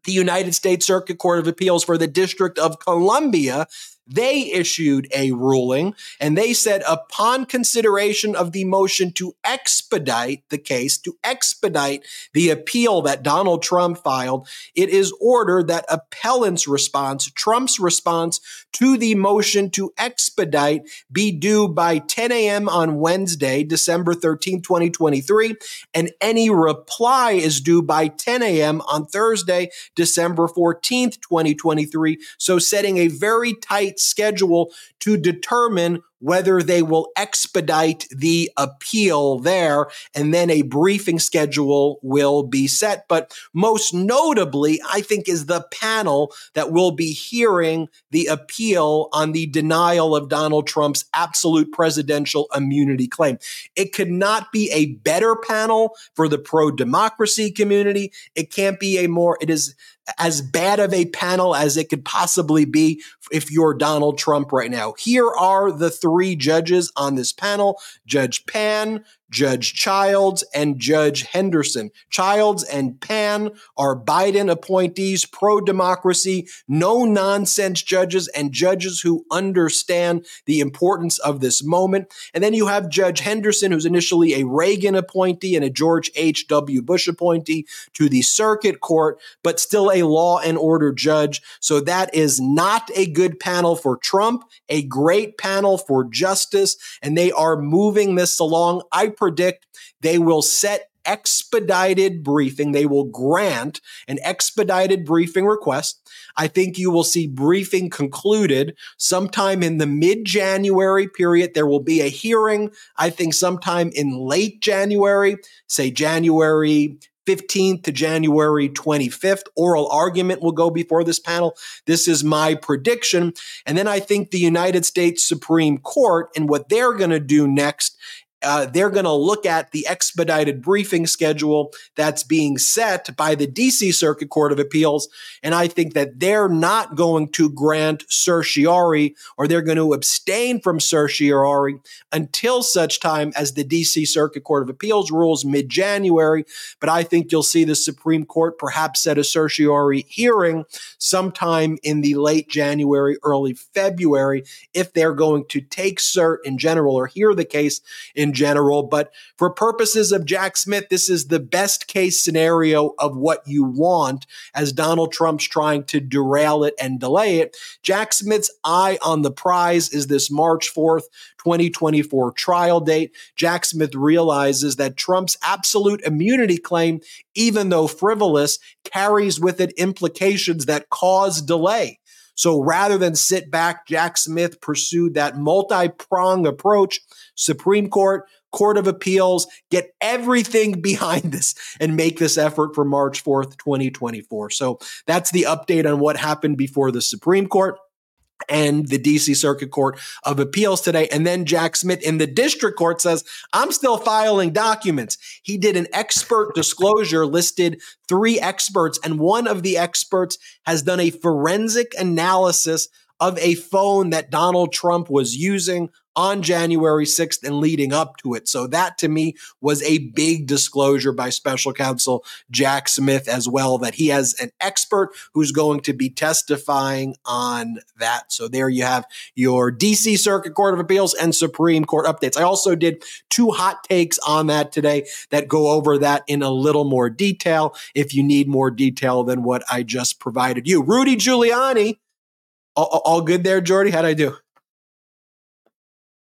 the United States Circuit Court of Appeals for the District of Columbia they issued a ruling and they said, upon consideration of the motion to expedite the case, to expedite the appeal that Donald Trump filed, it is ordered that appellant's response, Trump's response to the motion to expedite, be due by 10 a.m. on Wednesday, December 13, 2023, and any reply is due by 10 a.m. on Thursday, December 14th, 2023. So setting a very tight schedule to determine whether they will expedite the appeal there, and then a briefing schedule will be set. But most notably, I think, is the panel that will be hearing the appeal on the denial of Donald Trump's absolute presidential immunity claim. It could not be a better panel for the pro democracy community. It can't be a more, it is as bad of a panel as it could possibly be if you're Donald Trump right now. Here are the three judges on this panel Judge Pan, Judge Childs, and Judge Henderson. Childs and Pan are Biden appointees, pro democracy, no nonsense judges, and judges who understand the importance of this moment. And then you have Judge Henderson, who's initially a Reagan appointee and a George H.W. Bush appointee to the circuit court, but still a law and order judge. So that is not a good panel for Trump, a great panel for justice, and they are moving this along. I predict they will set expedited briefing. They will grant an expedited briefing request. I think you will see briefing concluded sometime in the mid January period. There will be a hearing, I think, sometime in late January, say January 15th to January 25th. Oral argument will go before this panel. This is my prediction. And then I think the United States Supreme Court and what they're going to do next uh, they're going to look at the expedited briefing schedule that's being set by the DC Circuit Court of Appeals. And I think that they're not going to grant certiorari or they're going to abstain from certiorari until such time as the DC Circuit Court of Appeals rules mid January. But I think you'll see the Supreme Court perhaps set a certiorari hearing sometime in the late January, early February if they're going to take cert in general or hear the case in general. But for purposes of Jack Smith, this is the best case scenario of what you want as Donald Trump's trying to derail it and delay it. Jack Smith's eye on the prize is this March 4th, 2024 trial date. Jack Smith realizes that Trump's absolute immunity claim, even though frivolous, carries with it implications that cause delay. So rather than sit back, Jack Smith pursued that multi prong approach. Supreme Court, Court of Appeals, get everything behind this and make this effort for March 4th, 2024. So that's the update on what happened before the Supreme Court and the DC Circuit Court of Appeals today. And then Jack Smith in the district court says, I'm still filing documents. He did an expert disclosure, listed three experts, and one of the experts has done a forensic analysis of a phone that Donald Trump was using on January 6th and leading up to it. So that to me was a big disclosure by special counsel Jack Smith as well, that he has an expert who's going to be testifying on that. So there you have your DC Circuit Court of Appeals and Supreme Court updates. I also did two hot takes on that today that go over that in a little more detail if you need more detail than what I just provided you. Rudy Giuliani. All, all good there, Jordy? How'd I do?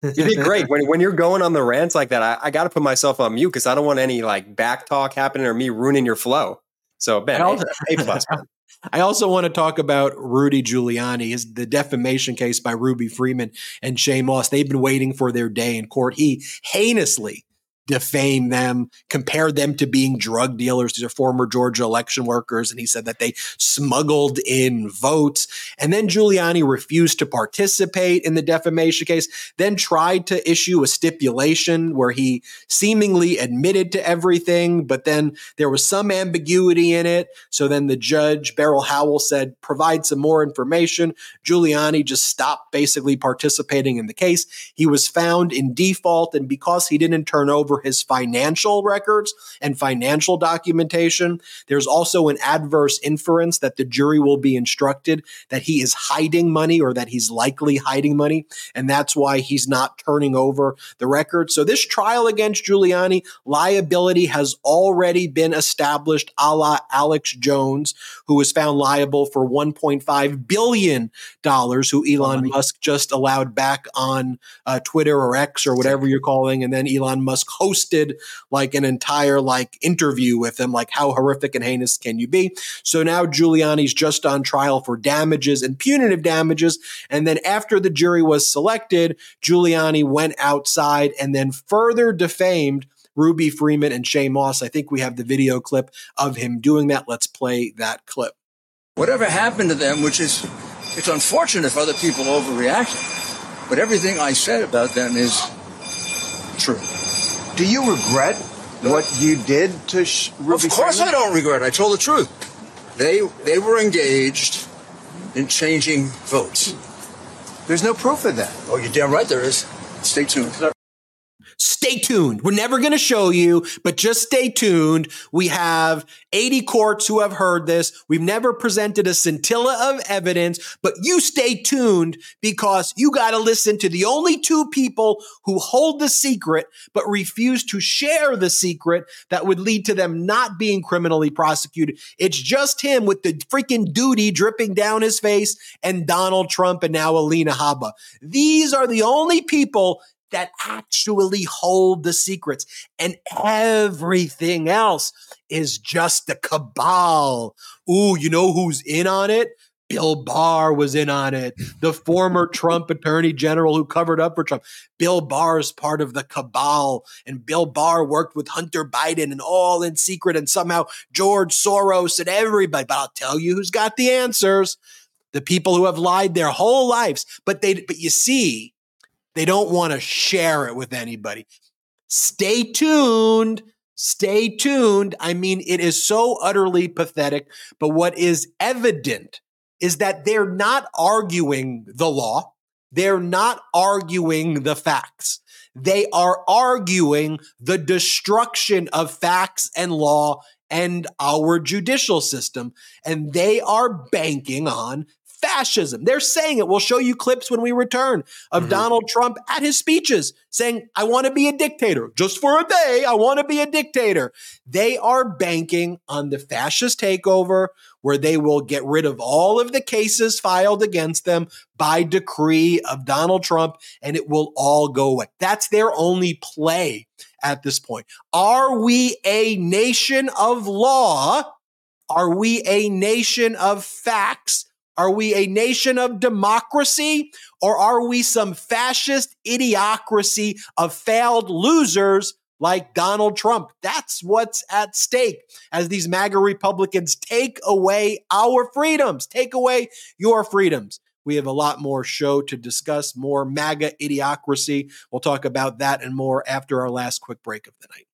You did great. When when you're going on the rants like that, I, I got to put myself on mute because I don't want any like back talk happening or me ruining your flow. So Ben, also, a, plus. I also want to talk about Rudy Giuliani, his the defamation case by Ruby Freeman and Shaye Moss. They've been waiting for their day in court. He heinously defame them, compared them to being drug dealers. These are former Georgia election workers. And he said that they smuggled in votes. And then Giuliani refused to participate in the defamation case, then tried to issue a stipulation where he seemingly admitted to everything, but then there was some ambiguity in it. So then the judge, Beryl Howell, said, provide some more information. Giuliani just stopped basically participating in the case. He was found in default. And because he didn't turn over his financial records and financial documentation. There's also an adverse inference that the jury will be instructed that he is hiding money or that he's likely hiding money. And that's why he's not turning over the records. So this trial against Giuliani, liability has already been established a la Alex Jones, who was found liable for $1.5 billion, who Elon Musk just allowed back on uh, Twitter or X or whatever you're calling. And then Elon Musk hosted like an entire like interview with him, like how horrific and heinous can you be? So now Giuliani's just on trial for damages and punitive damages. And then after the jury was selected, Giuliani went outside and then further defamed Ruby Freeman and Shaye Moss. I think we have the video clip of him doing that. Let's play that clip. Whatever happened to them, which is, it's unfortunate if other people overreact, but everything I said about them is true. Do you regret what you did to Sh- Ruby? Of course? I don't regret. I told the truth. They they were engaged in changing votes. There's no proof of that. Oh, you're damn right there is. Stay tuned. Stay tuned. We're never going to show you, but just stay tuned. We have 80 courts who have heard this. We've never presented a scintilla of evidence, but you stay tuned because you got to listen to the only two people who hold the secret, but refuse to share the secret that would lead to them not being criminally prosecuted. It's just him with the freaking duty dripping down his face and Donald Trump and now Alina Habba. These are the only people that actually hold the secrets and everything else is just a cabal. Ooh, you know who's in on it? Bill Barr was in on it. The former Trump attorney general who covered up for Trump. Bill Barr is part of the cabal, and Bill Barr worked with Hunter Biden and all in secret, and somehow George Soros and everybody. But I'll tell you who's got the answers the people who have lied their whole lives. But they, but you see, they don't want to share it with anybody. Stay tuned. Stay tuned. I mean, it is so utterly pathetic. But what is evident is that they're not arguing the law. They're not arguing the facts. They are arguing the destruction of facts and law and our judicial system. And they are banking on fascism. They're saying it. We'll show you clips when we return of Mm-hmm. Donald Trump at his speeches saying, I want to be a dictator just for a day. I want to be a dictator. They are banking on the fascist takeover where they will get rid of all of the cases filed against them by decree of Donald Trump and it will all go away. That's their only play at this point. Are we a nation of law? Are we a nation of facts? Are we a nation of democracy or are we some fascist idiocracy of failed losers like Donald Trump? That's what's at stake as these MAGA Republicans take away our freedoms, take away your freedoms. We have a lot more show to discuss, more MAGA idiocracy. We'll talk about that and more after our last quick break of the night.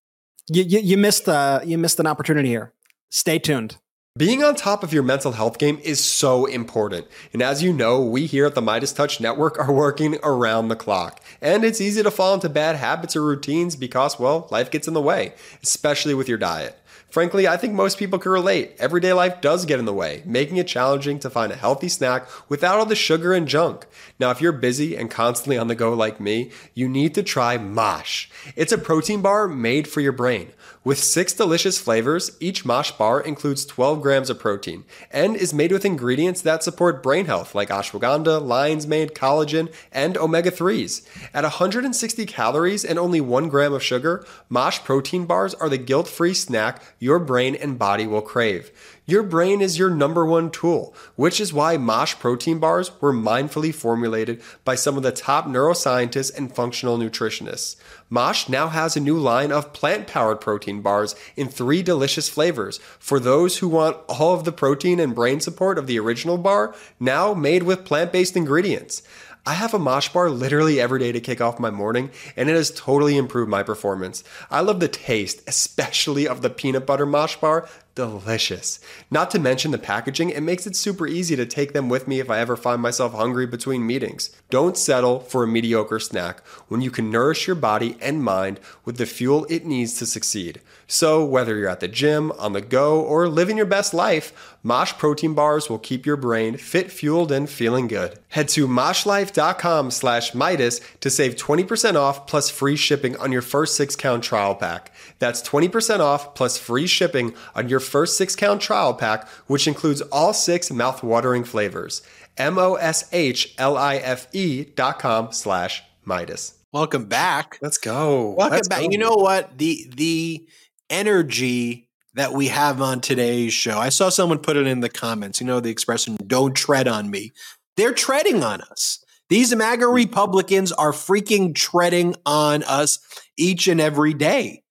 You, you, you missed uh, you missed an opportunity here. Stay tuned. Being on top of your mental health game is so important. And as you know, we here at the MeidasTouch Network are working around the clock. And it's easy to fall into bad habits or routines because, well, life gets in the way, especially with your diet. Frankly, I think most people can relate. Everyday life does get in the way, making it challenging to find a healthy snack without all the sugar and junk. Now, if you're busy and constantly on the go like me, you need to try Mosh. It's a protein bar made for your brain. With six delicious flavors, each Mosh bar includes 12 grams of protein and is made with ingredients that support brain health like ashwagandha, lion's mane, collagen, and omega 3s. At 160 calories and only 1 gram of sugar, Mosh protein bars are the guilt free snack your brain and body will crave. Your brain is your number one tool, which is why Mosh protein bars were mindfully formulated by some of the top neuroscientists and functional nutritionists. Mosh now has a new line of plant powered protein bars in three delicious flavors for those who want all of the protein and brain support of the original bar, now made with plant based ingredients. I have a Mosh bar literally every day to kick off my morning, and it has totally improved my performance. I love the taste, especially of the peanut butter Mosh bar. Delicious. Not to mention the packaging, it makes it super easy to take them with me if I ever find myself hungry between meetings. Don't settle for a mediocre snack when you can nourish your body and mind with the fuel it needs to succeed. So, whether you're at the gym, on the go, or living your best life, Mosh protein bars will keep your brain fit, fueled, and feeling good. Head to moshlife.com slash Meidas to save 20% off plus free shipping on your first six count trial pack. That's 20% off plus free shipping on your first six count trial pack, which includes all six mouth-watering flavors. M O S H L I F E dot com slash Meidas. Welcome back. Let's go. Welcome Let's back. go. You know what? The the energy that we have on today's show. I saw someone put it in the comments. You know the expression "Don't tread on me." They're treading on us. These MAGA mm-hmm. Republicans are freaking treading on us each and every day,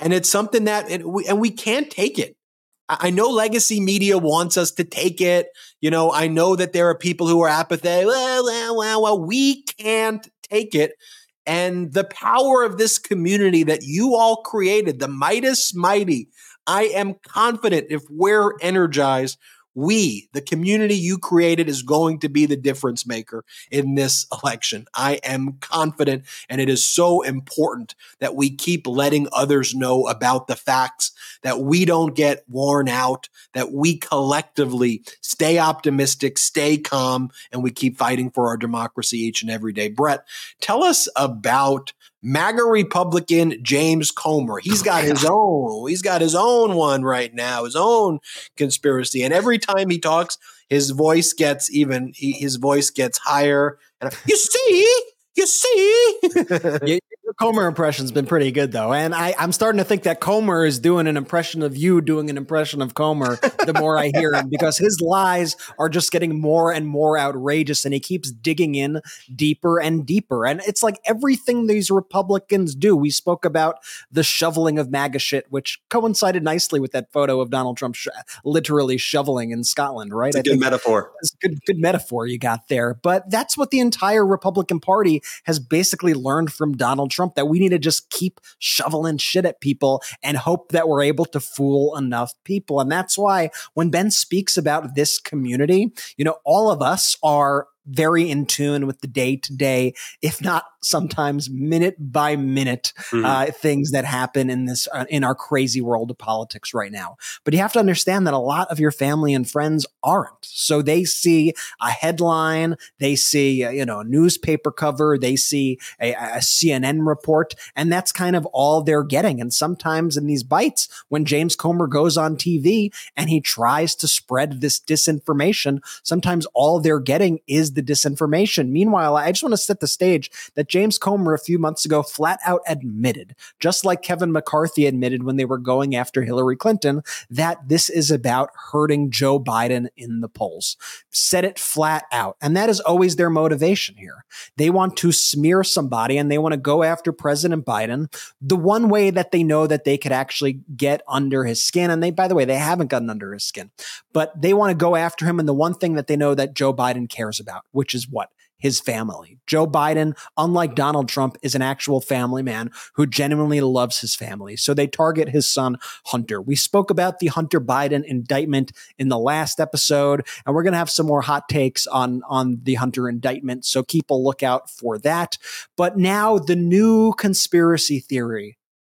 and it's something that and we, and we can't take it. I know legacy media wants us to take it. You know, I know that there are people who are apathetic. Well, well, well, well, we can't take it. And the power of this community that you all created, the Meidas Mighty, I am confident if we're energized, we, the community you created, is going to be the difference maker in this election. I am confident, and it is so important that we keep letting others know about the facts, that we don't get worn out, that we collectively stay optimistic, stay calm, and we keep fighting for our democracy each and every day. Brett, tell us about MAGA Republican James Comer. He's got his own. He's got his own one right now, his own conspiracy. And every time he talks, his voice gets even. His voice gets higher. And you see, you see. Your Comer impression's been pretty good though, and I, I'm starting to think that Comer is doing an impression of you doing an impression of Comer. the more I hear him, because his lies are just getting more and more outrageous, and he keeps digging in deeper and deeper. And it's like everything these Republicans do. We spoke about the shoveling of MAGA shit, which coincided nicely with that photo of Donald Trump sh- literally shoveling in Scotland. Right? It's a good metaphor. It's a good, good metaphor you got there. But that's what the entire Republican Party has basically learned from Donald Trump that we need to just keep shoveling shit at people and hope that we're able to fool enough people. And that's why when Ben speaks about this community, you know, all of us are very in tune with the day to day, if not sometimes minute by minute, mm-hmm. uh, things that happen in this uh, in our crazy world of politics right now. But you have to understand that a lot of your family and friends aren't. So they see a headline, they see uh, you know a newspaper cover, they see a, a CNN report, and that's kind of all they're getting. And sometimes in these bites, when James Comer goes on TV and he tries to spread this disinformation, sometimes all they're getting is the disinformation. Meanwhile, I just want to set the stage that James Comer a few months ago flat out admitted, just like Kevin McCarthy admitted when they were going after Hillary Clinton, that this is about hurting Joe Biden in the polls. Set it flat out. And that is always their motivation here. They want to smear somebody and they want to go after President Biden the one way that they know that they could actually get under his skin. And they, by the way, they haven't gotten under his skin, but they want to go after him. And the one thing that they know that Joe Biden cares about which is what? His family. Joe Biden, unlike Donald Trump, is an actual family man who genuinely loves his family. So they target his son, Hunter. We spoke about the Hunter Biden indictment in the last episode, and we're going to have some more hot takes on, on the Hunter indictment. So keep a lookout for that. But now the new conspiracy theory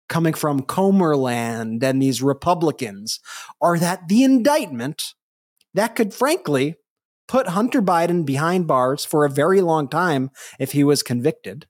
coming from Comerland and these Republicans are that the indictment that could frankly put Hunter Biden behind bars for a very long time if he was convicted.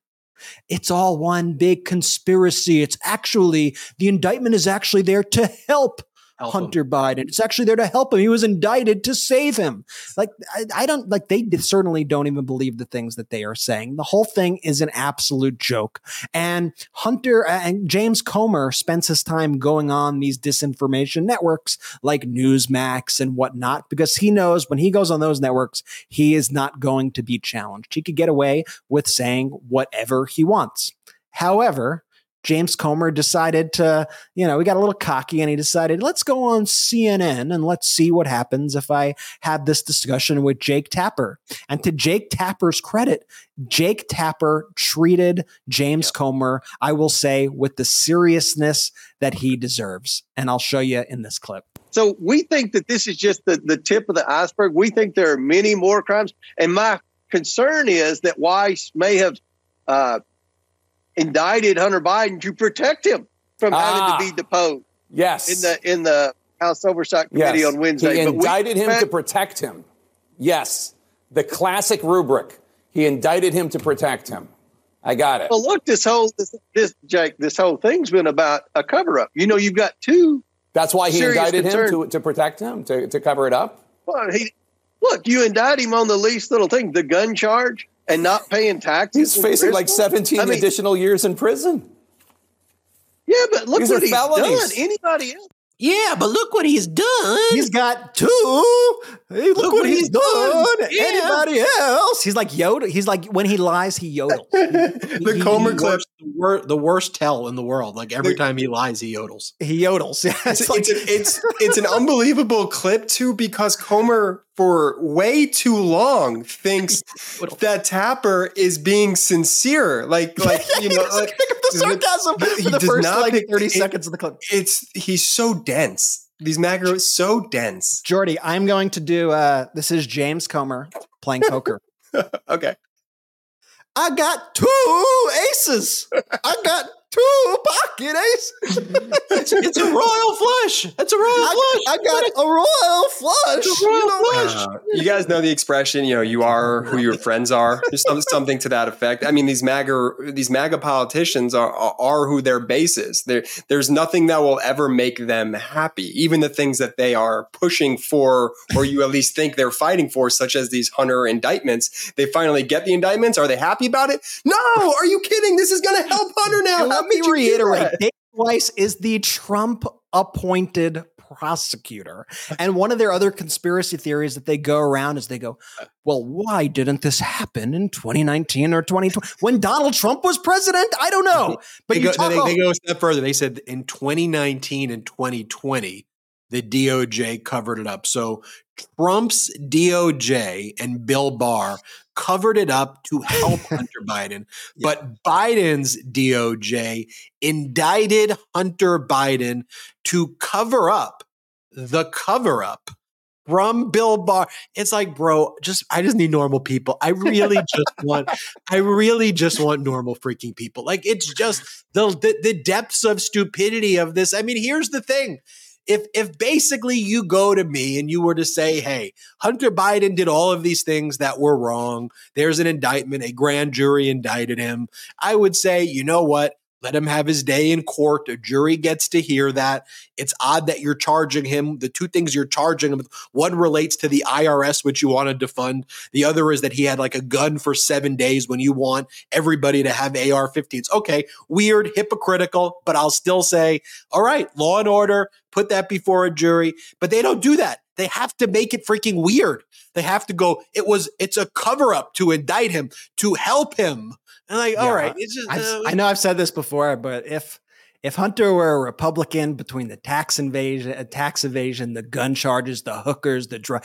It's all one big conspiracy. It's actually, the indictment is actually there to help help Hunter him. Biden. It's actually there to help him. He was indicted to save him. Like, I, I, don't, like, they certainly don't even believe the things that they are saying. The whole thing is an absolute joke. And Hunter and James Comer spends his time going on these disinformation networks like Newsmax and whatnot because he knows when he goes on those networks, he is not going to be challenged. He could get away with saying whatever he wants. However, James Comer decided to, you know, we got a little cocky and he decided, let's go on CNN and let's see what happens if I have this discussion with Jake Tapper. And to Jake Tapper's credit, Jake Tapper treated James Comer, I will say, with the seriousness that he deserves. And I'll show you in this clip. So we think that this is just the, the tip of the iceberg. We think there are many more crimes. And my concern is that Weiss may have uh, indicted Hunter Biden to protect him from ah, having to be deposed. Yes, in the in the House Oversight Committee yes. on Wednesday. He indicted we, him to protect him. Yes, the classic rubric. He indicted him to protect him. I got it. Well, look, this whole this, this Jake, this whole thing's been about a cover up. You know, you've got two. That's why he indicted him to to protect him to to cover it up. Well, he look, you indict him on the least little thing, the gun charge and not paying taxes. He's facing like 17 I mean, additional years in prison. Yeah, but look These what he's felonies. done. Anybody else? Yeah, but look what he's done. He's got two. Hey, look, look, what, he's, he's done. done. Yeah. Anybody else? He's like Yoda. He's like when he lies, he yodels. the he, Comer he, clips the, wor- the, worst tell in the world. Like every the, time he lies, he yodels. He yodels. Yeah, it's, it's, like, it's, it's, it's an unbelievable clip too because Comer for way too long thinks that Tapper is being sincere. Like, like you know, like, the sarcasm he for the first like thirty it, seconds of the clip. It's he's so dense. These are so dense. Jordy, I'm going to do. Uh, this is James Comer playing poker. okay. I got two aces. I got two pocket aces. it's, it's, a royal flush. It's a royal I, flush. I got a royal flush. A royal flush. Uh, you guys know the expression, you know, you are who your friends are. There's some, something to that effect. I mean, these MAGA these MAGA politicians are are who their base is. There, there's nothing that will ever make them happy. Even the things that they are pushing for, or you at least think they're fighting for, such as these Hunter indictments. They finally get the indictments. Are they happy about it? No. Are you kidding? This is going to help Hunter now. Let me reiterate. Dave Weiss is the Trump appointed prosecutor. And one of their other conspiracy theories that they go around is they go, well, why didn't this happen in 2019 or 2020 when Donald Trump was president? I don't know. But they go, they, they go a step further. They said in 2019 and 2020, the DOJ covered it up. So Trump's DOJ and Bill Barr covered it up to help Hunter Biden. Yeah. But Biden's DOJ indicted Hunter Biden to cover up the cover up from Bill Barr. It's like, bro, just I just need normal people. I really just want I really just want normal freaking people. Like it's just the, the the depths of stupidity of this. I mean, here's the thing if if basically you go to me and you were to say, "Hey, Hunter Biden did all of these things that were wrong. There's an indictment, a grand jury indicted him." I would say, "You know what? Let him have his day in court. A jury gets to hear that. It's odd that you're charging him. The two things you're charging him one relates to the IRS, which you wanted to fund. The other is that he had like a gun for seven days when you want everybody to have AR 15s. Okay, weird, hypocritical, but I'll still say, all right, law and order, put that before a jury. But they don't do that. They have to make it freaking weird. They have to go, it was, it's a cover up to indict him, to help him and like, yeah, all right, it's just. Uh, I know I've said this before, but if if Hunter were a Republican between the tax invasion, uh, tax evasion, the gun charges, the hookers, the drug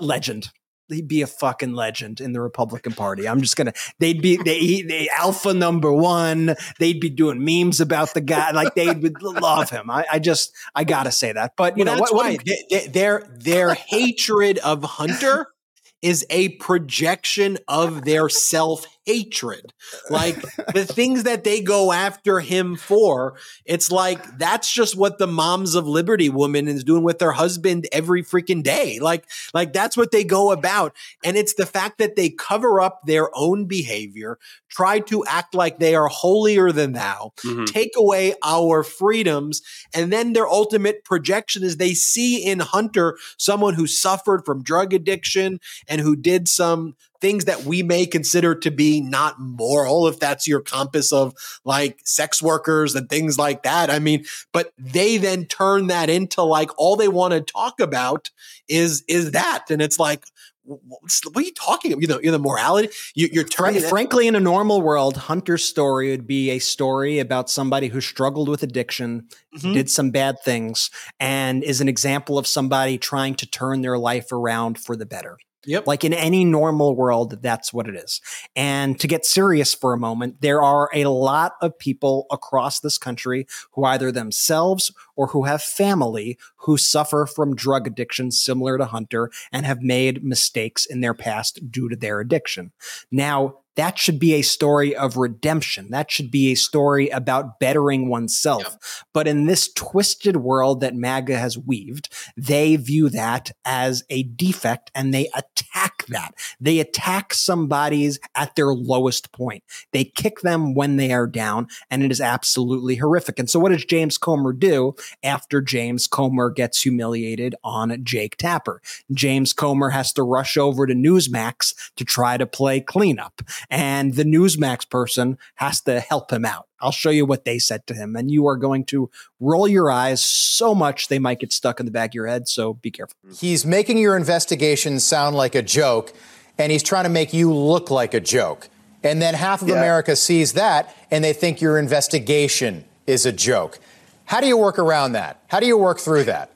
legend, he'd be a fucking legend in the Republican Party. I'm just gonna. They'd be they, they alpha number one. They'd be doing memes about the guy. Like they would love him. I, I just I gotta say that. But you well, know what? what they, their their hatred of Hunter is a projection of their self hatred. Like the things that they go after him for, it's like that's just what the moms of Liberty woman is doing with their husband every freaking day. Like, like that's what they go about. And it's the fact that they cover up their own behavior, try to act like they are holier than thou, mm-hmm. take away our freedoms, and then their ultimate projection is they see in Hunter someone who suffered from drug addiction and who did some things that we may consider to be not moral, if that's your compass of like sex workers and things like that. I mean, but they then turn that into like all they want to talk about is is that, and it's like what are you talking about? You know, you know, the morality. You, are turning. Frankly, in a normal world, Hunter's story would be a story about somebody who struggled with addiction, mm-hmm. did some bad things, and is an example of somebody trying to turn their life around for the better. Yep. Like in any normal world, that's what it is. And to get serious for a moment, there are a lot of people across this country who either themselves or who have family who suffer from drug addiction similar to Hunter and have made mistakes in their past due to their addiction. Now, that should be a story of redemption. That should be a story about bettering oneself. Yep. But in this twisted world that MAGA has weaved, they view that as a defect and they attack hmm. that. They attack somebody's at their lowest point. They kick them when they are down, and it is absolutely horrific. And so, what does James Comer do after James Comer gets humiliated on Jake Tapper? James Comer has to rush over to Newsmax to try to play cleanup and the Newsmax person has to help him out. I'll show you what they said to him, and you are going to roll your eyes so much they might get stuck in the back of your head. So be careful. Mm-hmm. He's making your investigation sound like a joke, and he's trying to make you look like a joke. And then half of yeah. America sees that, and they think your investigation is a joke. How do you work around that? How do you work through that?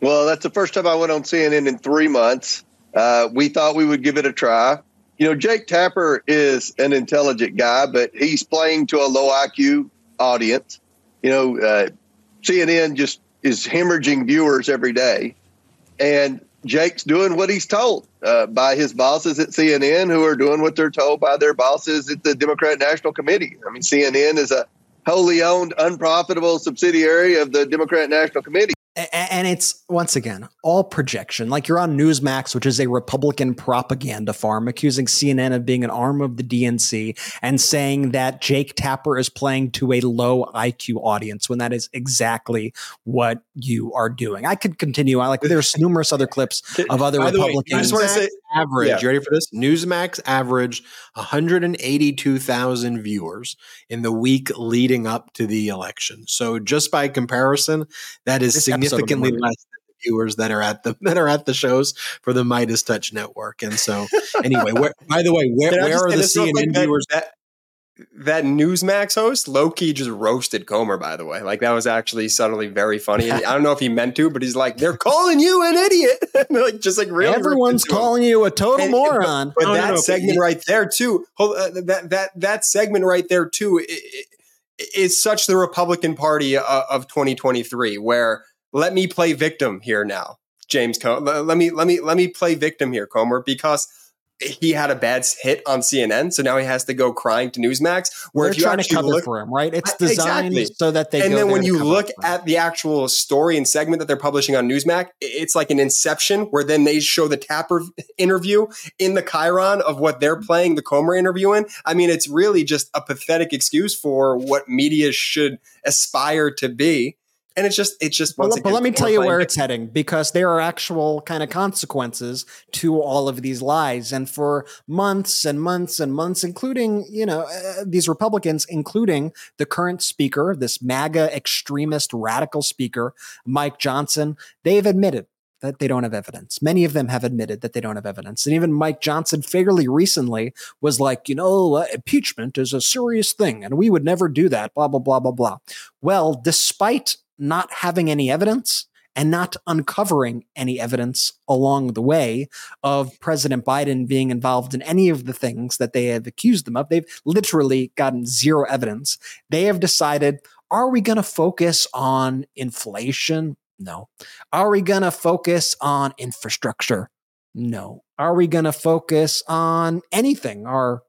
Well, that's the first time I went on CNN in three months. Uh, we thought we would give it a try you know, Jake Tapper is an intelligent guy, but he's playing to a low IQ audience. You know, uh, CNN just is hemorrhaging viewers every day, and Jake's doing what he's told uh, by his bosses at CNN, who are doing what they're told by their bosses at the Democrat National Committee. I mean, CNN is a wholly owned, unprofitable subsidiary of the Democrat National Committee and it's once again all projection. Like you're on Newsmax, which is a Republican propaganda farm, accusing CNN of being an arm of the DNC and saying that Jake Tapper is playing to a low IQ audience when that is exactly what you are doing. I could continue. I like there's numerous other clips of other By the way, Republicans. I just want to say average. Yeah. You ready for this? Newsmax averaged 182,000 viewers in the week leading up to the election. So just by comparison, that is This episode of the significantly less than the viewers that are at the that are at the shows for the MeidasTouch Network. And so anyway, where, by the way, where, where are the this real quick? CNN viewers? That, that Newsmax host, Loki, just roasted Comer. By the way, like that was actually subtly very funny. And I don't know if he meant to, but he's like, "They're calling you an idiot," like just like really. Everyone's calling you a total And- moron. But No, no, that no, but segment he- right there too. Hold, uh, that that that segment right there too i- i- is such the Republican Party uh, of 2023, where let me play victim here now, James. Com- let me let me let me play victim here, Comer, because he had a bad hit on CNN, so now he has to go crying to Newsmax. Where They're if you trying to cover look, for him, right? It's designed exactly. so that they. and then when you look at the actual story and segment that they're publishing on Newsmax, it's like an inception where then they show the Tapper interview in the chyron of what they're playing the Comer interview in. I mean, it's really just a pathetic excuse for what media should aspire to be. And it's just, it's just, But, once let- but let me tell you where it's heading because there are actual kind of consequences to all of these lies. And for months and months and months, including, you know, uh, these Republicans, including the current speaker, this MAGA extremist radical speaker, Mike Johnson, they've admitted that they don't have evidence. Many of them have admitted that they don't have evidence. And even Mike Johnson, fairly recently, was like, you know, uh, impeachment is a serious thing and we would never do that, blah, blah, blah, blah, blah. Well, despite not having any evidence and not uncovering any evidence along the way of President Biden being involved in any of the things that they have accused them of, they've literally gotten zero evidence. They have decided, are we going to focus on inflation? No. Are we going to focus on infrastructure? No. Are we going to focus on anything our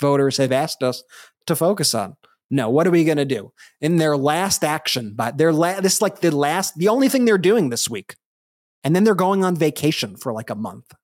voters have asked us to focus on? No. What are we going to do? In their last action, but their la- this is like the last, the only thing they're doing this week. And then they're going on vacation for like a month.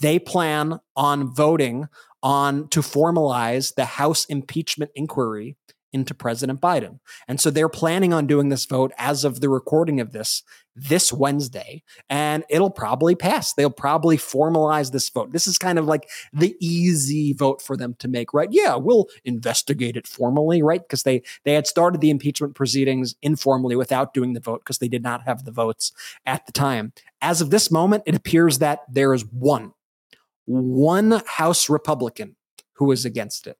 They plan on voting on to formalize the House impeachment inquiry into President Biden. And so they're planning on doing this vote as of the recording of this this Wednesday, and it'll probably pass. They'll probably formalize this vote. This is kind of like the easy vote for them to make, right? Yeah, we'll investigate it formally, right? Because they they had started the impeachment proceedings informally without doing the vote because they did not have the votes at the time. As of this moment, it appears that there is one one House Republican who is against it,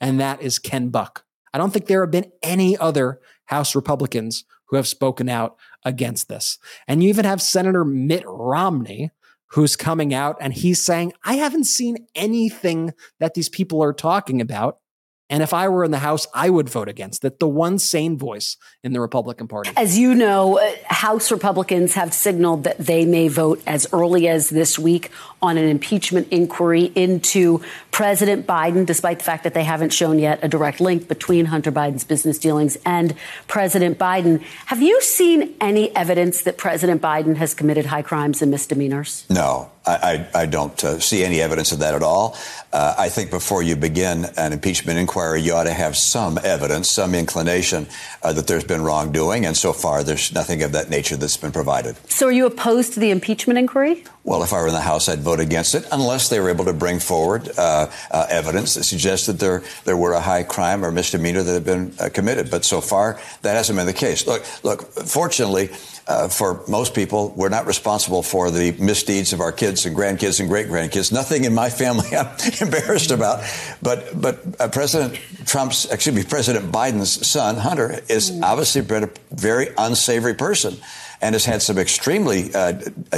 and that is Ken Buck. I don't think there have been any other House Republicans who have spoken out against this. And you even have Senator Mitt Romney who's coming out and he's saying, I haven't seen anything that these people are talking about. And if I were in the House, I would vote against it. The one sane voice in the Republican Party. As you know, uh, House Republicans have signaled that they may vote as early as this week on an impeachment inquiry into President Biden, despite the fact that they haven't shown yet a direct link between Hunter Biden's business dealings and President Biden. Have you seen any evidence that President Biden has committed high crimes and misdemeanors? No, I, I, don't uh, see any evidence of that at all. Uh, I think before you begin an impeachment inquiry, you ought to have some evidence, some inclination uh, that there's been wrongdoing. And so far, there's nothing of that nature that's been provided. So are you opposed to the impeachment inquiry? Well, if I were in the House, I'd vote against it unless they were able to bring forward uh, uh, evidence that suggests that there there were a high crime or misdemeanor that had been uh, committed. But so far, that hasn't been the case. Look, look. Fortunately, uh, for most people, we're not responsible for the misdeeds of our kids and grandkids and great grandkids. Nothing in my family I'm embarrassed about. But but uh, President Trump's, excuse me, President Biden's son Hunter is obviously been a very unsavory person and has had some extremely uh,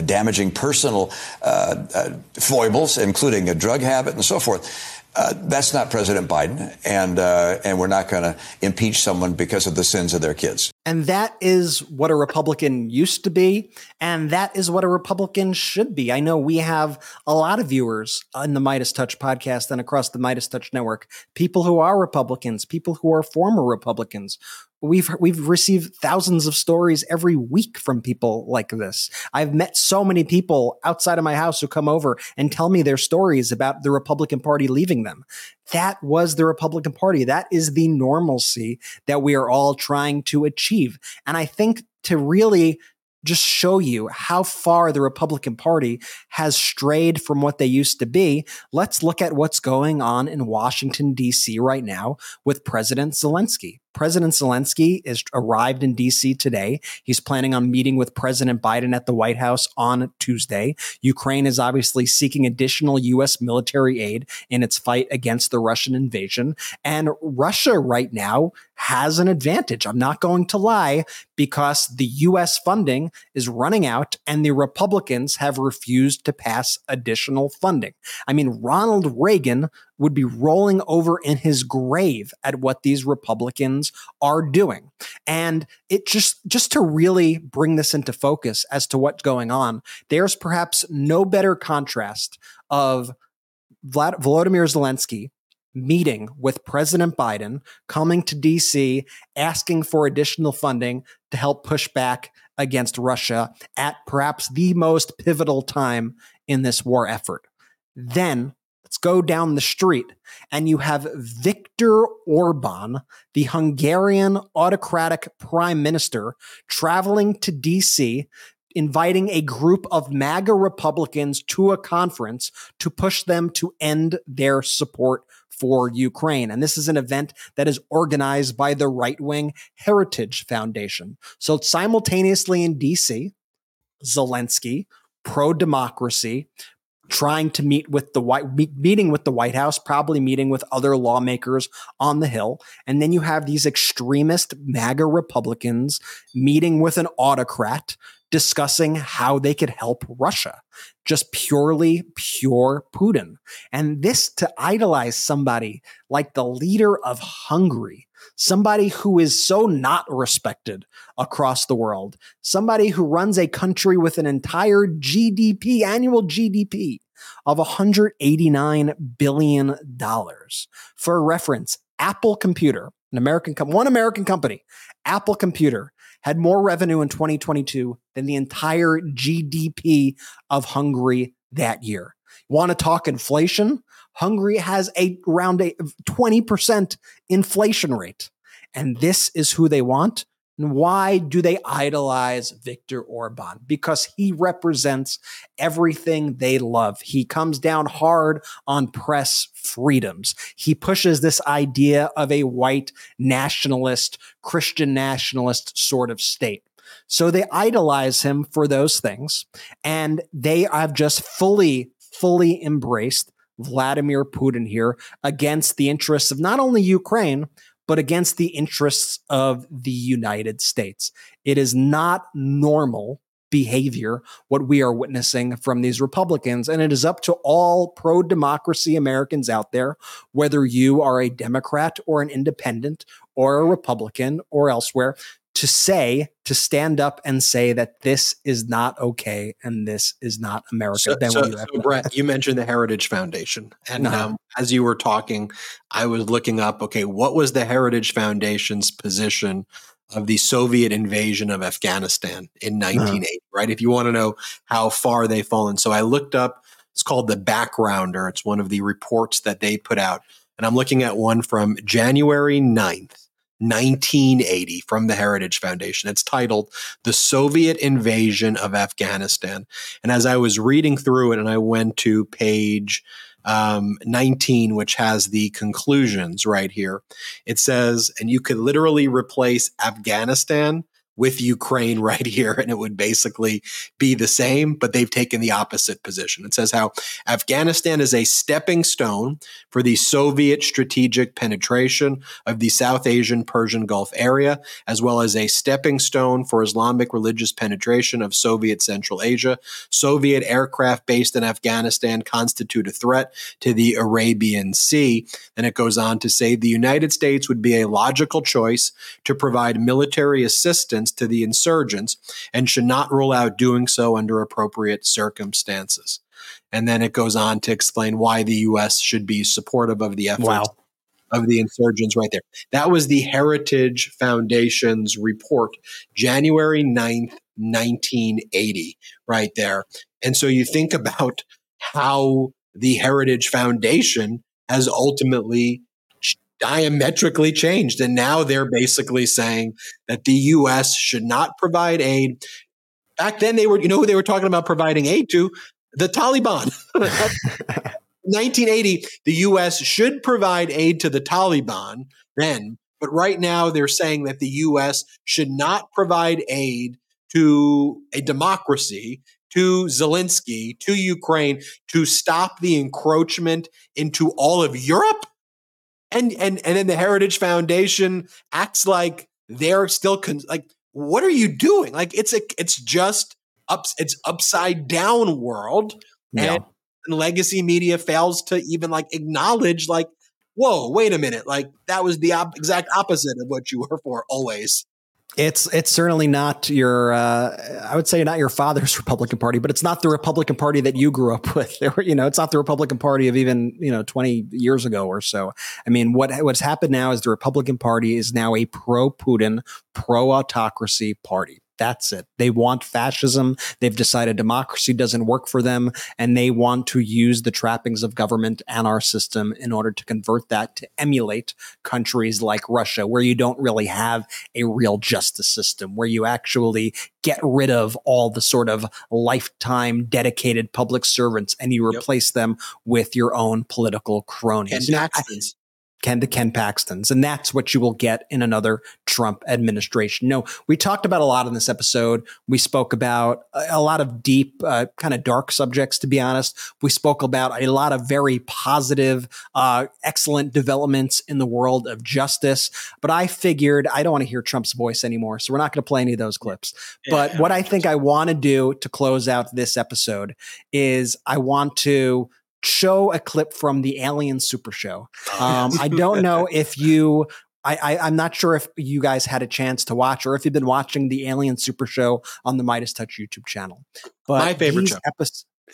damaging personal uh, uh, foibles, including a drug habit and so forth. Uh, that's not President Biden, and uh, and we're not going to impeach someone because of the sins of their kids. And that is what a Republican used to be. And that is what a Republican should be. I know we have a lot of viewers on the MeidasTouch podcast and across the MeidasTouch network, people who are Republicans, people who are former Republicans We've we've received thousands of stories every week from people like this. I've met so many people outside of my house who come over and tell me their stories about the Republican Party leaving them. That was the Republican Party. That is the normalcy that we are all trying to achieve. And I think to really just show you how far the Republican Party has strayed from what they used to be, let's look at what's going on in Washington, D.C. right now with President Zelensky. President Zelensky is arrived in DC today. He's planning on meeting with President Biden at the White House on Tuesday. Ukraine is obviously seeking additional US military aid in its fight against the Russian invasion. And Russia right now has an advantage. I'm not going to lie because the US funding is running out and the Republicans have refused to pass additional funding. I mean, Ronald Reagan would be rolling over in his grave at what these Republicans are doing. And it just just to really bring this into focus as to what's going on, there's perhaps no better contrast of Vlad, Zelensky meeting with President Biden, coming to DC, asking for additional funding to help push back against Russia at perhaps the most pivotal time in this war effort. Then Let's go down the street. And you have Viktor Orban, the Hungarian autocratic prime minister, traveling to DC, inviting a group of MAGA Republicans to a conference to push them to end their support for Ukraine. And this is an event that is organized by the right wing Heritage Foundation. So simultaneously in DC, Zelensky, pro democracy, trying to meet with the white meeting with the White House, probably meeting with other lawmakers on the Hill, and then you have these extremist MAGA Republicans meeting with an autocrat discussing how they could help Russia. Just purely pure Putin. And this to idolize somebody like the leader of Hungary, somebody who is so not respected across the world, somebody who runs a country with an entire GDP, annual GDP of $189 billion. For reference, Apple Computer, an American, com- one American company, Apple Computer had more revenue in 2022 than the entire GDP of Hungary that year. Want to talk inflation? Hungary has a around a 20% inflation rate. And this is who they want. And why do they idolize Viktor Orban? Because he represents everything they love. He comes down hard on press freedoms. He pushes this idea of a white nationalist, Christian nationalist sort of state. So they idolize him for those things. And they have just fully, fully embraced Vladimir Putin here against the interests of not only Ukraine, but against the interests of the United States. It is not normal behavior what we are witnessing from these Republicans. And it is up to all pro democracy Americans out there, whether you are a Democrat or an independent or a Republican or elsewhere, to say, to stand up and say that this is not okay and this is not America. So, then so, you so Brett, you mentioned the Heritage Foundation. And Uh-huh. um, as you were talking, I was looking up, okay, what was the Heritage Foundation's position of the Soviet invasion of Afghanistan in 1980, right? If you want to know how far they've fallen. So I looked up, it's called The Backgrounder. It's one of the reports that they put out. And I'm looking at one from January 9th. 1980 from the Heritage Foundation. It's titled The Soviet Invasion of Afghanistan. And as I was reading through it and I went to page um, 19, which has the conclusions right here, it says, and you could literally replace Afghanistan with Ukraine right here, and it would basically be the same, but they've taken the opposite position. It says how Afghanistan is a stepping stone for the Soviet strategic penetration of the South Asian Persian Gulf area, as well as a stepping stone for Islamic religious penetration of Soviet Central Asia. Soviet aircraft based in Afghanistan constitute a threat to the Arabian Sea. And it goes on to say the United States would be a logical choice to provide military assistance to the insurgents and should not rule out doing so under appropriate circumstances. And then it goes on to explain why the U.S. should be supportive of the efforts Wow. of the insurgents right there. That was the Heritage Foundation's report, January 9th, 1980, right there. And so you think about how the Heritage Foundation has ultimately diametrically changed. And now they're basically saying that the U.S. should not provide aid. Back then, they were, you know, who they were talking about providing aid to? The Taliban. 1980, the U.S. should provide aid to the Taliban then, but right now they're saying that the U.S. should not provide aid to a democracy, to Zelensky, to Ukraine, to stop the encroachment into all of Europe. And and and then the Heritage Foundation acts like they're still con- like, what are you doing? Like it's a it's just ups it's upside down world, Yeah. and, and legacy media fails to even like acknowledge like, whoa, wait a minute, like that was the op- exact opposite of what you were for always. It's it's certainly not your uh, I would say not your father's Republican Party, but it's not the Republican Party that you grew up with. You know, it's not the Republican Party of even you know twenty years ago or so. I mean, what what's happened now is the Republican Party is now a pro Putin, pro autocracy party. That's it. They want fascism. They've decided democracy doesn't work for them, and they want to use the trappings of government and our system in order to convert that to emulate countries like Russia, where you don't really have a real justice system, where you actually get rid of all the sort of lifetime dedicated public servants and you replace them with your own political cronies. And You know, I- Paxton's. Ken to Ken Paxton's. And that's what you will get in another Trump administration. No, we talked about a lot in this episode. We spoke about a, a lot of deep, uh, kind of dark subjects, to be honest. We spoke about a lot of very positive, uh, excellent developments in the world of justice. But I figured I don't want to hear Trump's voice anymore. So we're not going to play any of those clips. But what I think I want to do to close out this episode is I want to show a clip from the Alien Super Show. Um, I don't know if you. I, I, I'm not sure if you guys had a chance to watch or if you've been watching the Alien Super Show on the MeidasTouch YouTube channel. But My favorite show.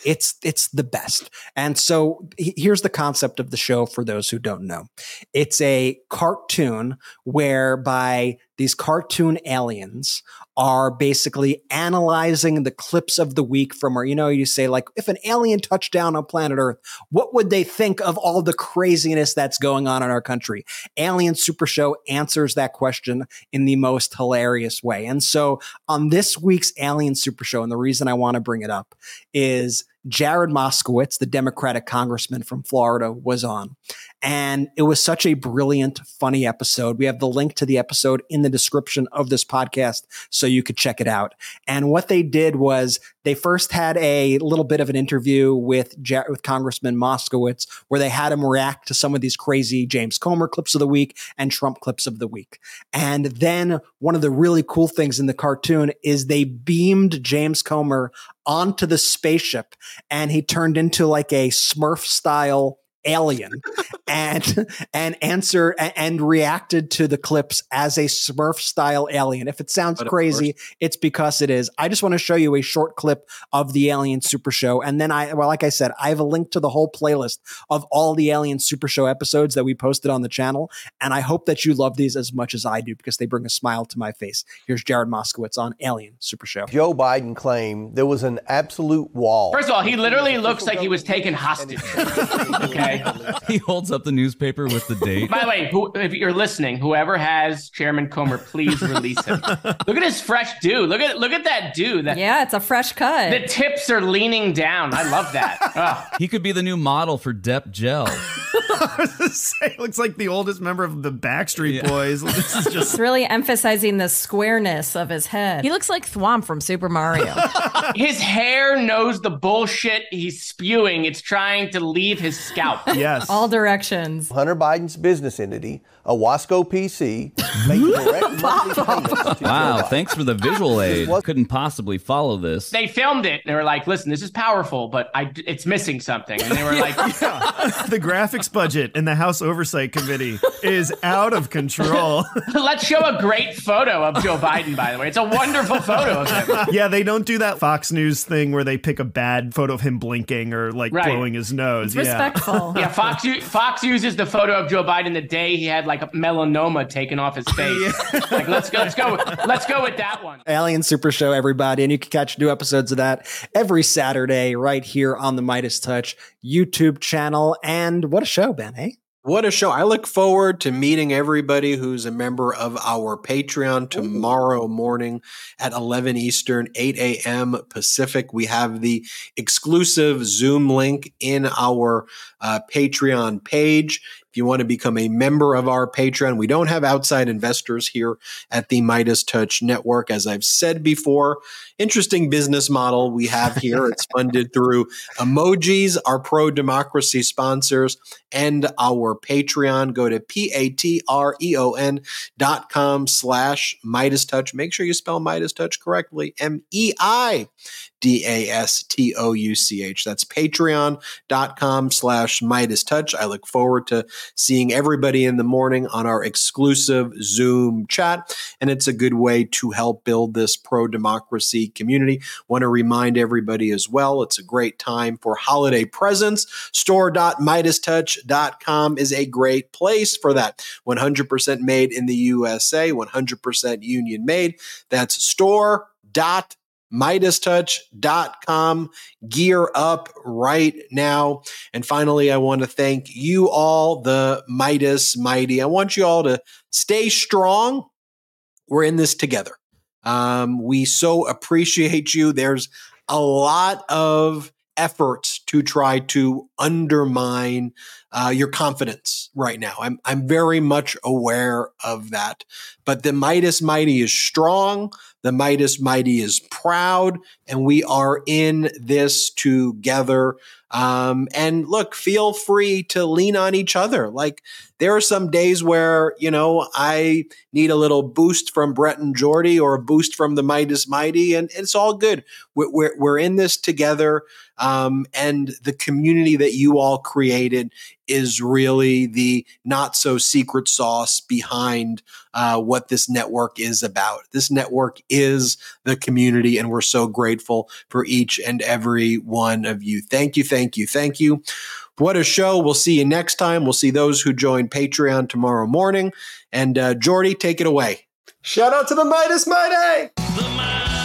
it's it's the best. And so here's the concept of the show for those who don't know. It's a cartoon whereby these cartoon aliens are basically analyzing the clips of the week from where, you know, you say like, if an alien touched down on planet Earth, what would they think of all the craziness that's going on in our country? Alien Super Show answers that question in the most hilarious way. And so on this week's Alien Super Show, and the reason I want to bring it up is Jared Moskowitz, the Democratic congressman from Florida, was on. And it was such a brilliant, funny episode. We have the link to the episode in the description of this podcast so you could check it out. And what they did was they first had a little bit of an interview with, with Congressman Moskowitz where they had him react to some of these crazy James Comer clips of the week and Trump clips of the week. And then one of the really cool things in the cartoon is they beamed James Comer onto the spaceship and he turned into like a Smurf style alien and and answer a- and reacted to the clips as a Smurf style alien. If it sounds But crazy, it's because it is. I just want to show you a short clip of the Alien Super Show, and then I well, like I said, I have a link to the whole playlist of all the Alien Super Show episodes that we posted on the channel, and I hope that you love these as much as I do because they bring a smile to my face. Here's Jared Moskowitz on Alien Super Show. Joe Biden claimed there was an absolute wall. First of all, he literally looks like he was taken hostage. Okay. Okay. he holds up the newspaper with the date. By the way, who, if you're listening, whoever has Chairman Comer, please release him. look at his fresh dude. Look at look at that dude. That yeah, it's a fresh cut. the tips are leaning down. I love that. Ugh. He could be the new model for Dep Gel. Say, looks like the oldest member of the Backstreet Boys. This is It's just really emphasizing the squareness of his head. He looks like Thwomp from Super Mario. His hair knows the bullshit he's spewing. It's trying to leave his scalp. Yes. All directions. Hunter Biden's business entity, Owasco PC, making direct monthly payments to Wow, thanks for the visual aid. Couldn't possibly follow this. They filmed it and they were like, "Listen, this is powerful, but I, it's missing something." And they were like, the graphics budget in the House Oversight Committee is out of control. "Let's show a great photo of Joe Biden." By the way, it's a wonderful photo of him. yeah, they don't do that Fox News thing where they pick a bad photo of him blinking or like Right. blowing his nose. yeah. yeah, Fox Fox uses the photo of Joe Biden the day he had like a melanoma taken off his face. like, let's go, let's go, let's go with that one. Alien Super Show, everybody. And you can catch new episodes of that every Saturday right here on the MeidasTouch YouTube channel. And what a show, Ben, eh? What a show. I look forward to meeting everybody who's a member of our Patreon tomorrow morning at 11 Eastern, 8 a.m. Pacific. We have the exclusive Zoom link in our uh, Patreon page. If you want to become a member of our Patreon, we don't have outside investors here at the MeidasTouch Network. As I've said before, interesting business model we have here. it's funded through emojis, our pro democracy sponsors, and our Patreon. Go to P-A-T-R-E-O-N dot com slash MeidasTouch. Make sure you spell MeidasTouch correctly. M-E-I D A S T O U C H. That's patreon.com slash MeidasTouch. I look forward to seeing everybody in the morning on our exclusive Zoom chat. And it's a good way to help build this pro democracy community. Want to remind everybody as well, it's a great time for holiday presents. Store.meidastouch.com is a great place for that. 100% made in the USA, 100% union made. That's store dot MeidasTouch.com. Gear up right now. And finally, I want to thank you all, the Meidas Mighty. I want you all to stay strong. We're in this together. Um, we so appreciate you. There's a lot of efforts to try to undermine uh, your confidence right now. I'm I'm very much aware of that. But the Meidas Mighty is strong. The Meidas Mighty is proud, and we are in this together. Um, and look, feel free to lean on each other. Like there are some days where you know I need a little boost from Brett and Jordy or a boost from the Meidas Mighty, and it's all good. We're we're, we're in this together, um, and the community that you all created is really the not so secret sauce behind uh, what this network is about. This network is the community, and we're so grateful for each and every one of you. Thank you, thank you, thank you. What a show. We'll see you next time. We'll see those who join Patreon tomorrow morning. And uh, Jordy, take it away. Shout out to the Meidas Mighty! standing